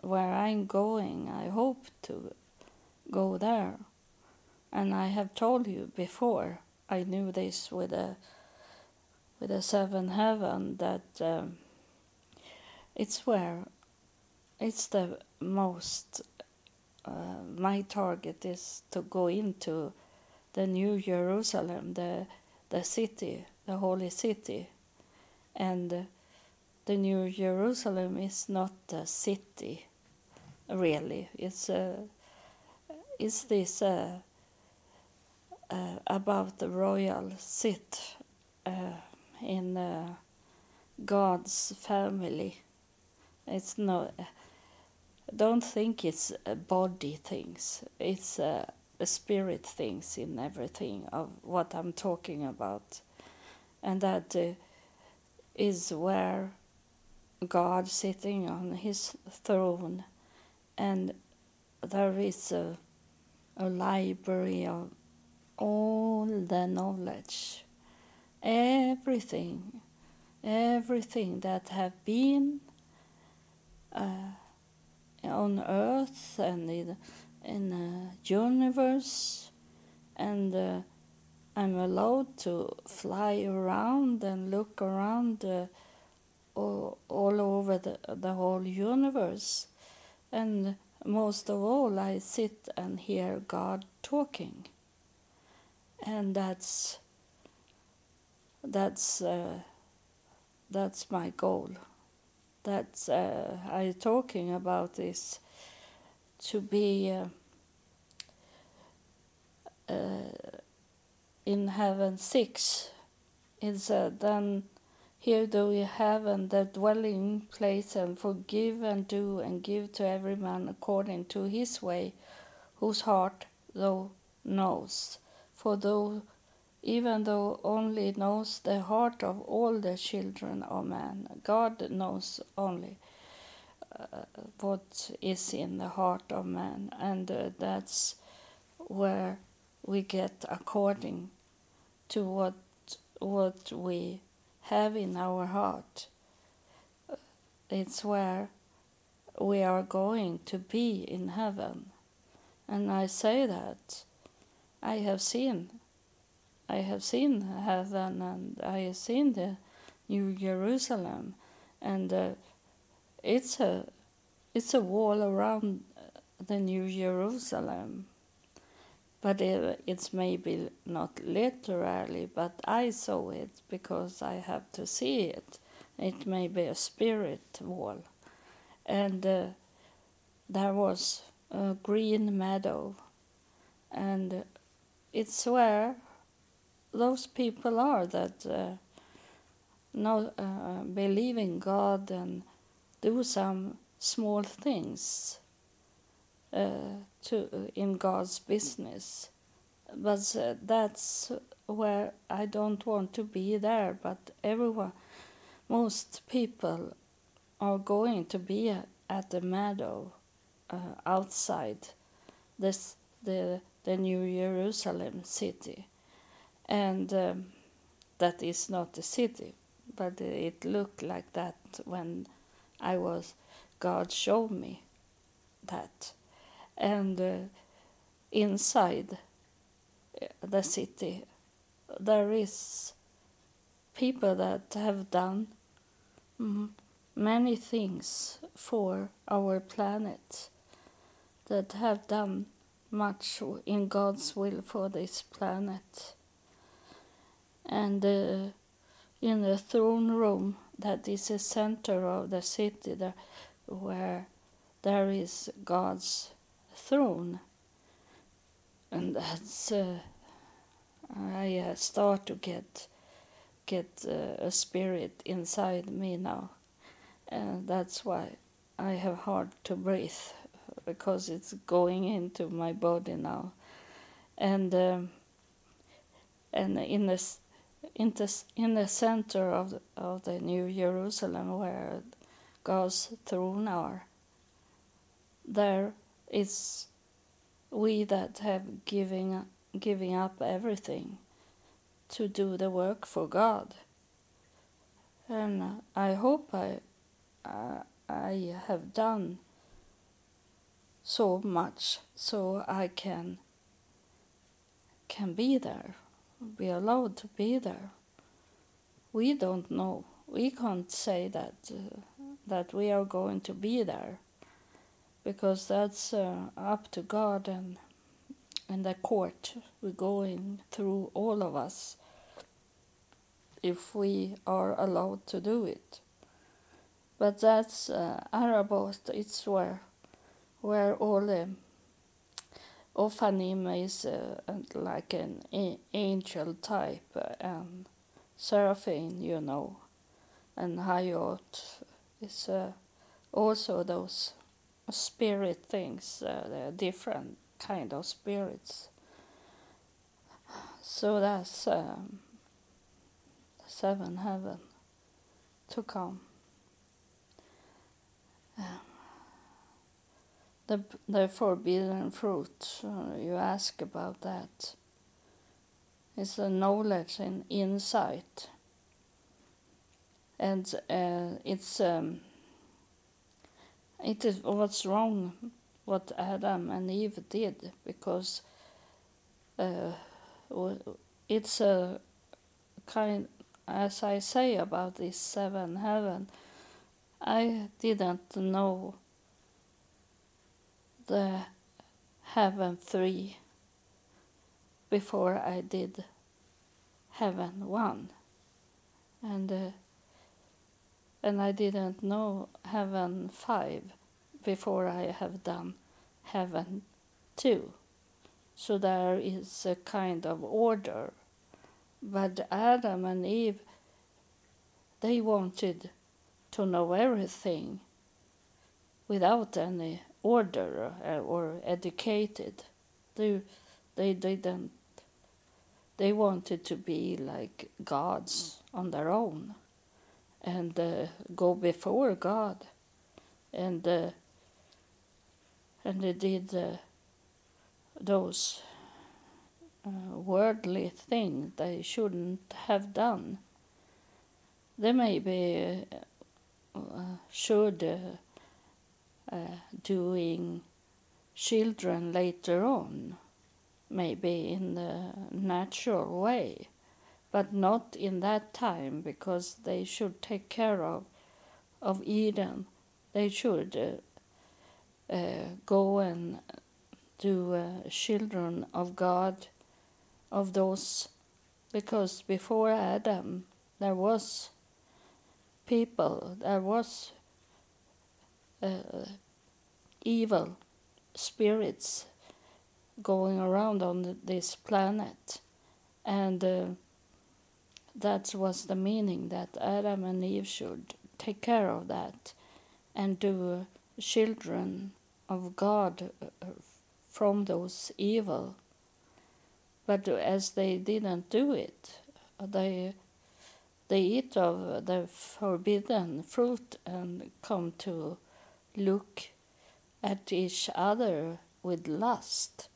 where I'm going. I hope to go there, and I have told you before. I knew this with a, with a seven heaven that um, it's where it's the most uh, my target is to go into the new Jerusalem, the the city, the holy city, and the new Jerusalem is not a city, really. It's a is this uh, uh, about the royal seat uh, in uh, God's family. It's no don't think it's body things. It's a spirit things in everything of what I'm talking about, and that uh, is where God sitting on His throne, and there is a, a library of all the knowledge, everything, everything that have been. Uh, on Earth and in, in the universe, and uh, I'm allowed to fly around and look around uh, all, all over the, the whole universe. And most of all, I sit and hear God talking. And that's that's uh, that's my goal that uh, I'm talking about is to be uh, uh, in heaven six. It's then here do we have and the dwelling place and forgive and do and give to every man according to his way, whose heart thou knows. For though even though only knows the heart of all the children of man. God knows only uh, what is in the heart of man, and uh, that's where we get according to what what we have in our heart. It's where we are going to be in heaven. And I say that I have seen I have seen heaven and I have seen the New Jerusalem, and uh, it's a it's a wall around the New Jerusalem, but it, it's maybe not literally, but I saw it because I have to see it. It may be a spirit wall, and uh, there was a green meadow, and it's where those people are that uh, know, uh, believe in God and do some small things uh, to in God's business. But uh, that's where I don't want to be there. But everyone, most people, are going to be at the meadow uh, outside this the the New Jerusalem city and um, that is not a city, but it looked like that when I was. God showed me that, and uh, inside uh, the city, there is people that have done many things for our planet, that have done much in God's will for this planet. And uh, in the throne room that is the center of the city there, where there is God's throne. And that's uh, I uh, start to get get uh, a spirit inside me now. And that's why I have hard to breathe because it's going into my body now and um, and in this in the, in the center of the, of the New Jerusalem where God's throne are. There is we that have giving giving up everything to do the work for God. And I hope I uh, I have done so much so I can can be there be allowed to be there. We don't know. We can't say that uh, that we are going to be there, because that's uh, up to God and and the court. We're going through all of us if we are allowed to do it. But that's uh, Arabot. It's where where all the Ophanim is uh, like an angel type, and Seraphim, you know, and Hayot is uh, also those spirit things, uh, different kind of spirits. So that's um, seven heaven to come. Um, the the forbidden fruit. Uh, you ask about that. It's a knowledge and insight, and uh, it's um, it is what's wrong what Adam and Eve did because uh, it's a kind as I say about this seven heaven. I didn't know the heaven three before I did heaven one, and uh, and I didn't know heaven five before I have done heaven two. So there is a kind of order. But Adam and Eve, they wanted to know everything without any order uh, or educated. They, they didn't. They wanted to be like gods on their own, and uh, go before God, and uh, and they did uh, those uh, worldly things they shouldn't have done. They maybe uh, should uh, doing children later on, maybe in the natural way, but not in that time because they should take care of of Eden. They should uh, uh, go and do children of God, of those, because before Adam there was people, there was uh, evil spirits going around on this planet, and uh, that was the meaning that Adam and Eve should take care of that and do children of God uh, from those evil. But as they didn't do it, they they eat of the forbidden fruit and come to look at each other with lust.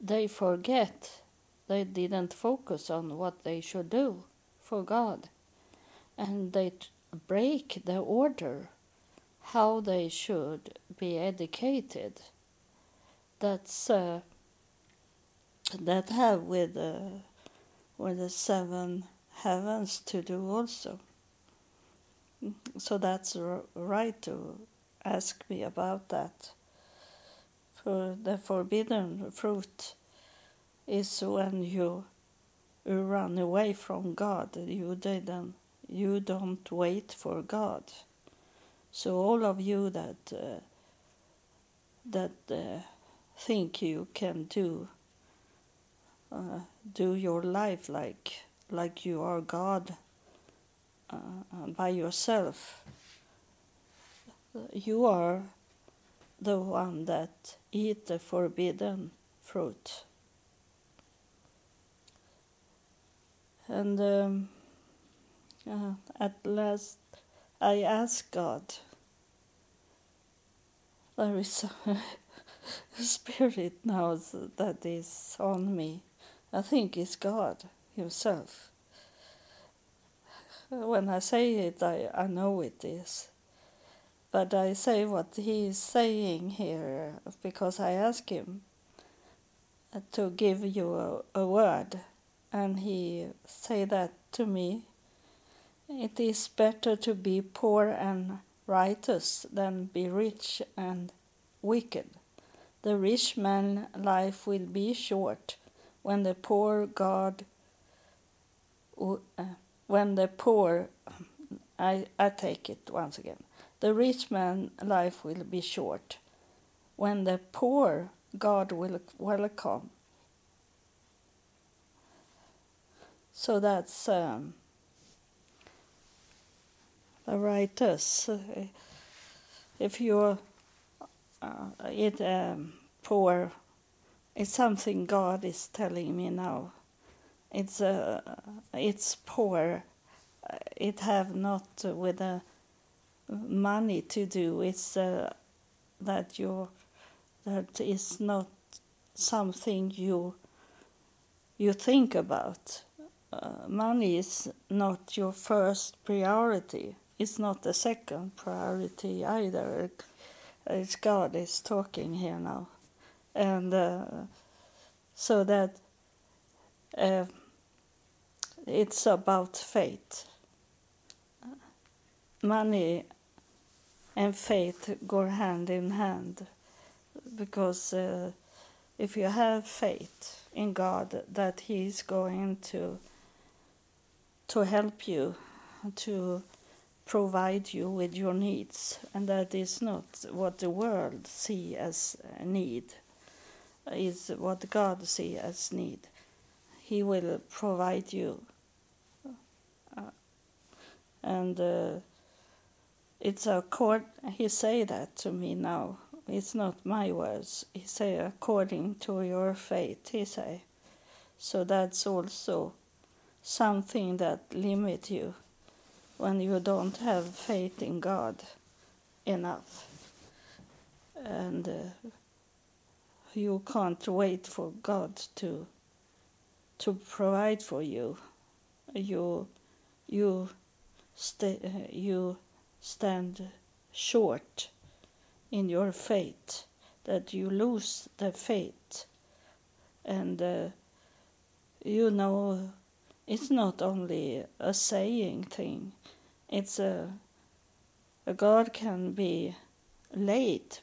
They forget, they didn't focus on what they should do for God, and they break the order how they should be educated. That's uh, that have with uh, with the seven heavens to do also. So that's right to ask me about that. For the forbidden fruit is when you, run away from God. You didn't. You don't wait for God. So all of you that uh, that uh, think you can do uh, do your life like like you are God uh, by yourself you are the one that eat the forbidden fruit. And um, uh, at last I asked God, there is a spirit now that is on me. I think it's God Himself. When I say it, I, I know it is. But I say what he is saying here because I ask him to give you a, a word, and he say that to me. It is better to be poor and righteous than be rich and wicked. The rich man life will be short when the poor God uh, when the poor I, I take it once again the rich man life will be short. When the poor, God will welcome. So that's um, the writers. If you uh, it um, poor. It's something God is telling me now. It's uh, it's poor. It have not with the money to do. It's uh, that you that is not something you you think about. Uh, money is not your first priority. It's not the second priority either. It's God is talking here now, and uh, so that uh, it's about faith. Money and faith go hand in hand. Because uh, if you have faith in God that He is going to to help you to provide you with your needs and that is not what the world see as need is what God see as need. He will provide you. Uh, and uh, it's a court he say that to me now. It's not my words. He say according to your faith he say. So that's also something that limit you when you don't have faith in god enough. And uh, you can't wait for god to to provide for you. You you stay you stand short in your faith, that you lose the faith. And uh, you know, it's not only a saying thing, it's a, a God can be late,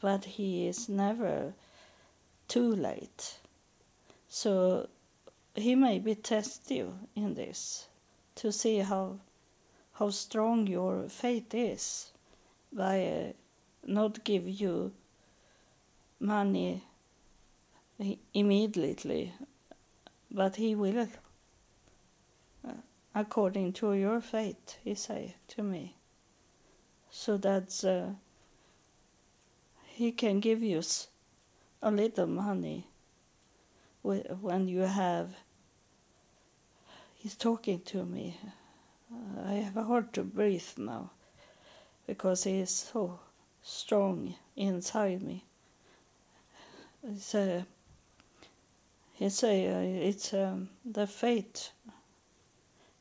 but he is never too late. So he maybe test you in this to see how how strong your faith is by uh, not give you money immediately, but he will, uh, according to your faith, he say to me. So that uh, he can give you a little money when you have. He's talking to me I have a hard to breathe now because he is so strong inside me. It's a, it's a, it's um, the faith.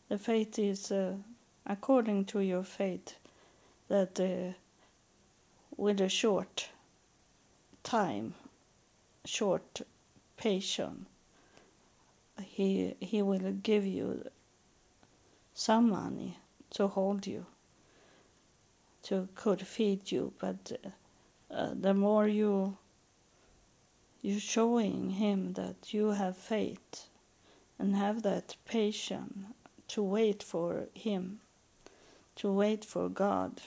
The faith is uh, according to your faith that uh, with a short time, short patience, he he will give you some money to hold you, to could feed you, but uh, the more you you showing him that you have faith and have that patience to wait for him, to wait for God,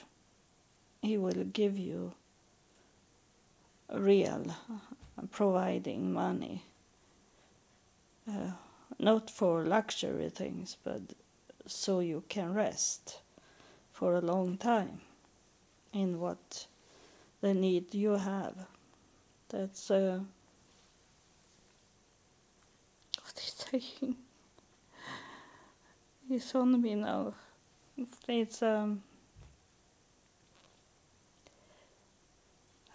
he will give you real providing money. Uh, not for luxury things, but so you can rest for a long time in what the need you have. That's uh, what is saying. It's on me now. It's um.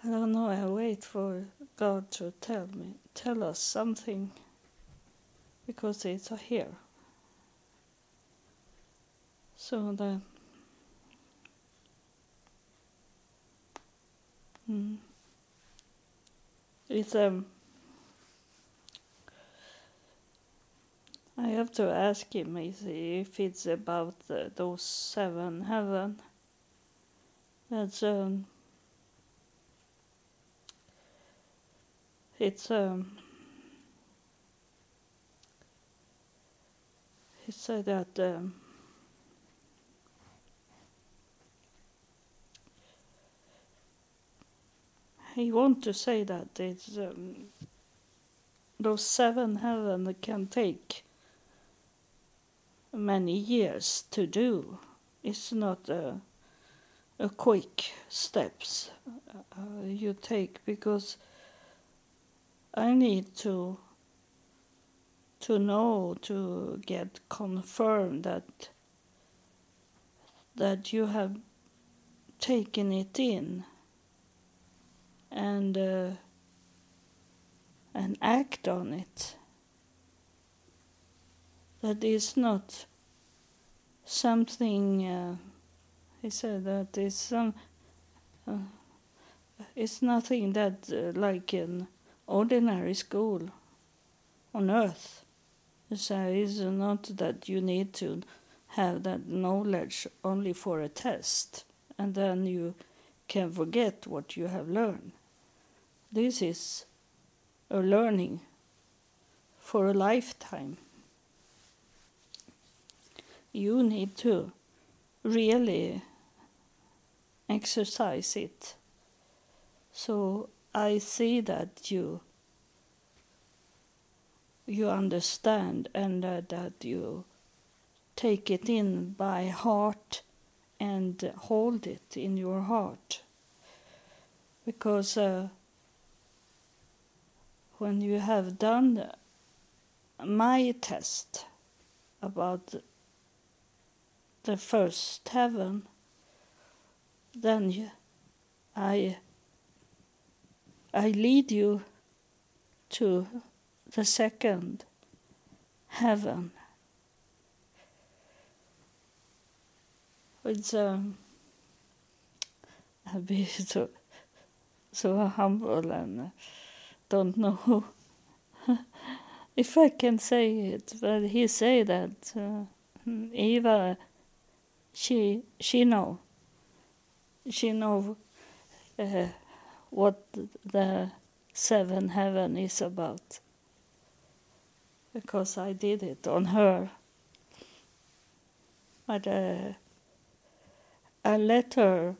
I don't know. I wait for God to tell me, tell us something, because it's here. So the it's um I have to ask him if it's about those seven heaven. That's um it's um he said that um he want to say that it's um, those seven heaven can take many years to do. It's not a, a quick steps uh, you take because I need to to know to get confirmed that that you have taken it in and uh, and act on it. That is not something uh, he said that is some uh, it's nothing that uh, like an ordinary school on earth. So it's not that you need to have that knowledge only for a test and then you can forget what you have learned this is a learning for a lifetime you need to really exercise it. So I see that you you understand and uh, that you take it in by heart and hold it in your heart. Because uh, when you have done my test about the first heaven, then you, I I lead you to the second heaven. It's um, I'll be so so humble and don't know. If I can say it, but he say that uh, Eva she she know. She know uh, what the seven heaven is about. Because I did it on her. But uh, I let her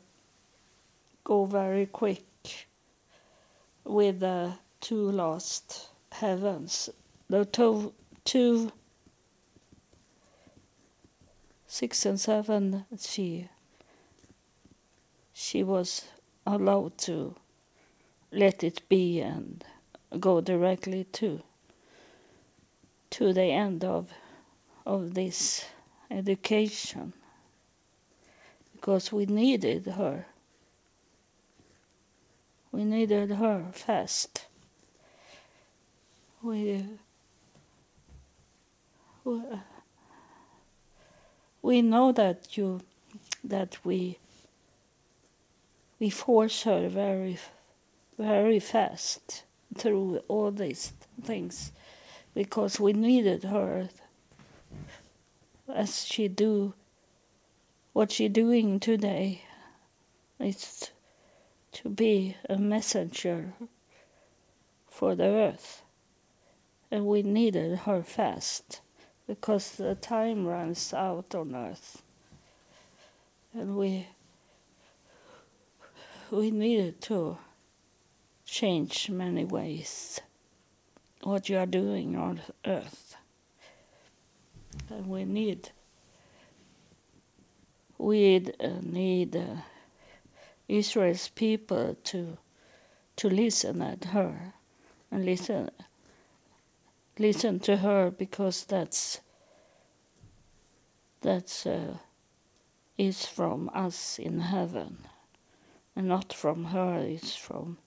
go very quick with the two lost heavens, the two, two six and seven, she she was allowed to let it be and go directly to to the end of of this education. Because we needed her. We needed her fast we, we know that you that we we force her very very fast through all these things because we needed her as she do what she doing today. Is to be a messenger for the earth and we needed her fast because the time runs out on earth. And we we needed to change many ways what you are doing on earth. And we need we need uh, Israel's people to to listen at her and listen listen to her because that's that's uh, is from us in heaven. And not from her it's from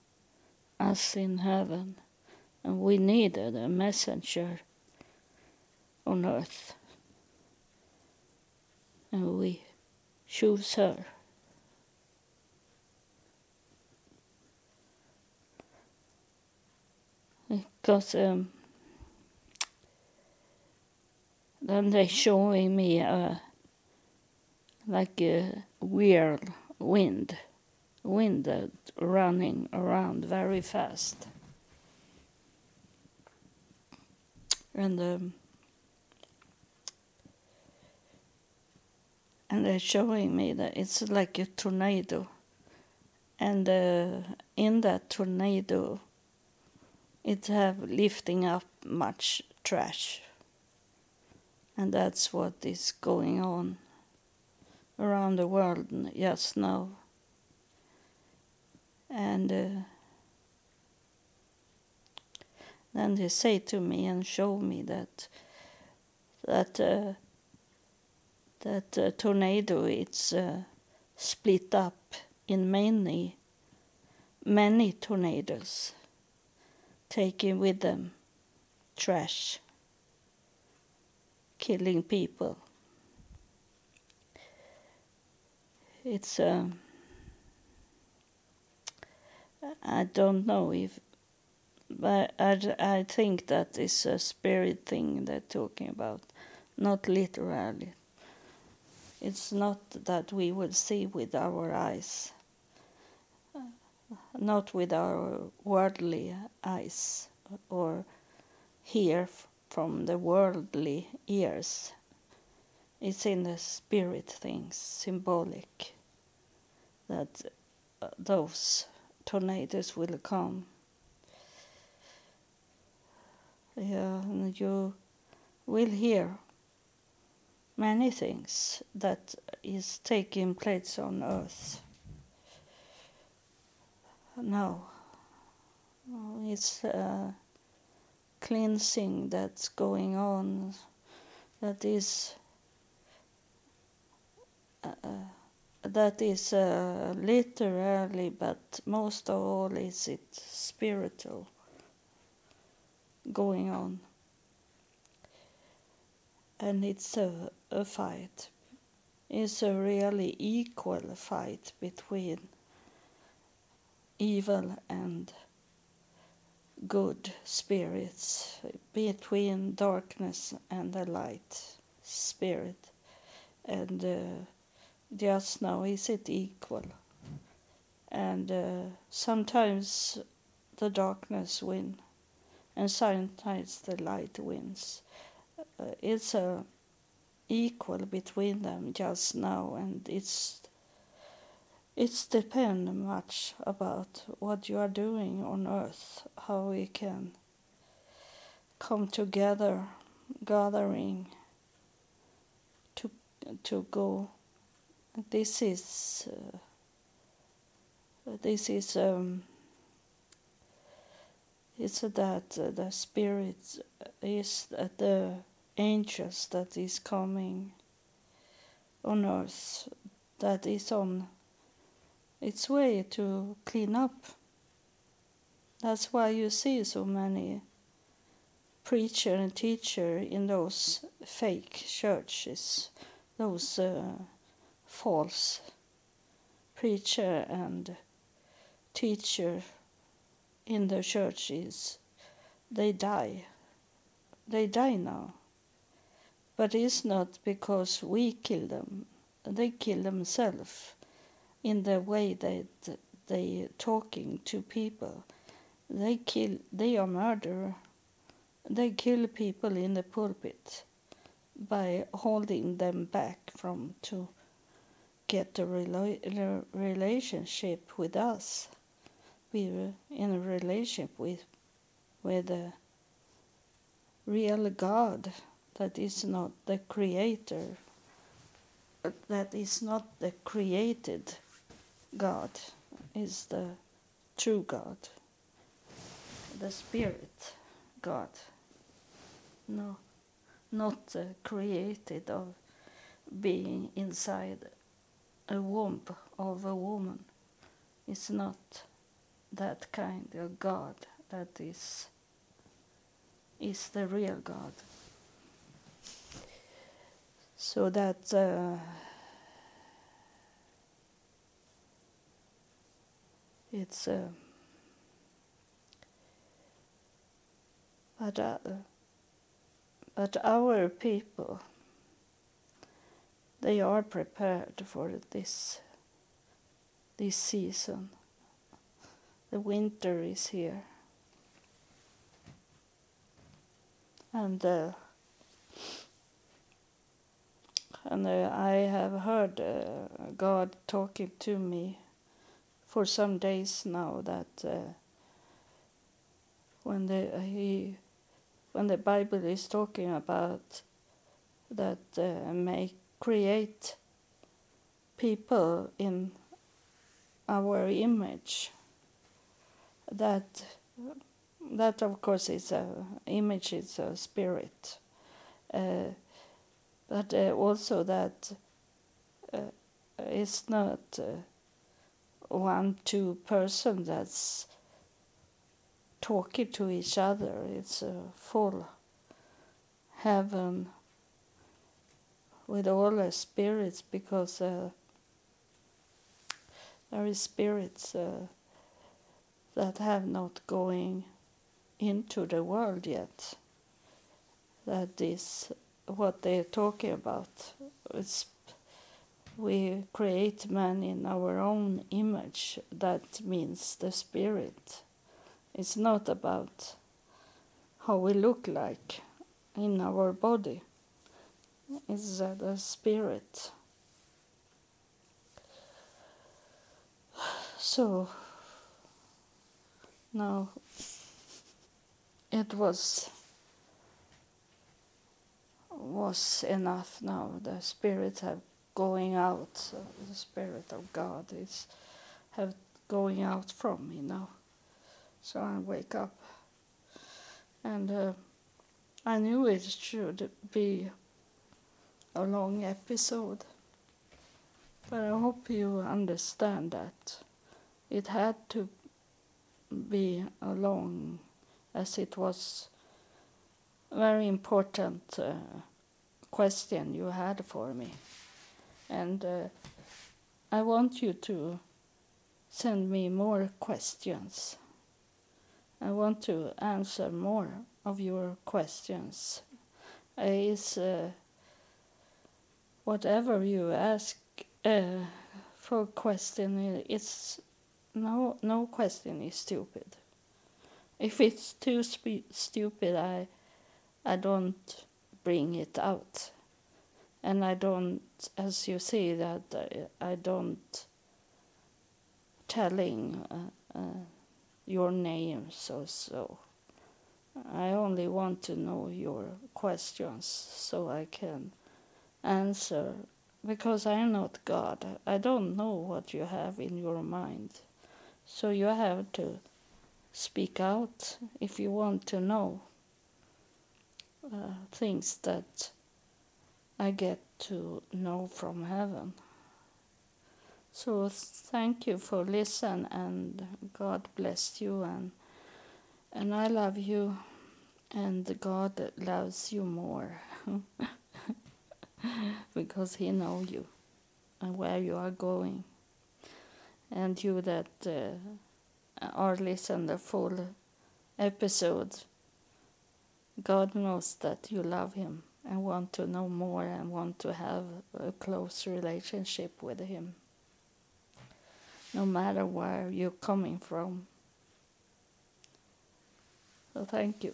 us in heaven. And we needed a messenger on earth. And we choose her. Because um, then they're showing me a like a weird wind, wind running around very fast, and um, and they're showing me that it's like a tornado, and uh, in that tornado, it have lifting up much trash and that's what is going on around the world just now. And uh, then they say to me and show me that that uh, that uh, tornado it's uh, split up in many many tornadoes, taking with them trash, killing people. It's um, I don't know if, but I, I think that is a spirit thing they're talking about, not literally. It's not that we will see with our eyes, not with our worldly eyes, or hear from the worldly ears. It's in the spirit things, symbolic, that uh, those tornadoes will come. Yeah, you will hear many things that is taking place on earth now. It's a cleansing that's going on that is uh, that is uh, literally, but most of all is it spiritual going on. And it's a, a fight. It's a really equal fight between evil and good spirits, between darkness and the light spirit. And uh, just now is it equal and uh, sometimes the darkness wins and sometimes the light wins uh, it's uh, equal between them just now and it's it's depend much about what you are doing on earth how we can come together gathering to to go. This is uh, this is um, it's that uh, the spirit is the angels that is coming on earth that is on its way to clean up. That's why you see so many preacher and teacher in those fake churches those uh, false preacher and teacher in the churches. They die. They die now. But it's not because we kill them. They kill themselves in the way that they talking to people they kill they are murderer they kill people in the pulpit by holding them back from to get a rela- relationship with us. We were in a relationship with with a real God that is not the creator, that is not the created God, is the true God, the Spirit God. No, not the created of being inside a womb of a woman It's not that kind of God that is is the real God. So that uh, it's uh, but uh, but our people they are prepared for this this season. The winter is here. And uh, and uh, I have heard uh, God talking to me for some days now that uh, when the he when the Bible is talking about that uh, make create people in our image that that of course is a image, is a spirit, uh, but uh, also that uh, it's not uh, one two person that's talking to each other. It's a full heaven with all the spirits because uh, there is spirits uh, that have not going into the world yet. That is what they're talking about. It's, we create man in our own image. That means the spirit. It's not about how we look like in our body. It's the spirit. So now it was was enough now the spirit have going out so the spirit of god is have going out from me now. So i wake up. And uh, i knew it should be a long episode. But i hope you understand that it had to be a long as it was very important uh, question you had for me. And uh, I want you to send me more questions. I want to answer more of your questions. Is uh, whatever you ask uh, for question, it's no no question is stupid if it's too stupid, I, I don't bring it out, and I don't, as you see that I, I don't telling uh, uh, your names or so. I only want to know your questions so I can answer because I'm not God. I don't know what you have in your mind. So you have to speak out if you want to know uh, things that I get to know from heaven. So thank you for listening and God bless you and and I love you and God loves you more because he know you and where you are going and you that uh, or listen the full episode, God knows that you love Him and want to know more and want to have a close relationship with Him, no matter where you're coming from. So, thank you.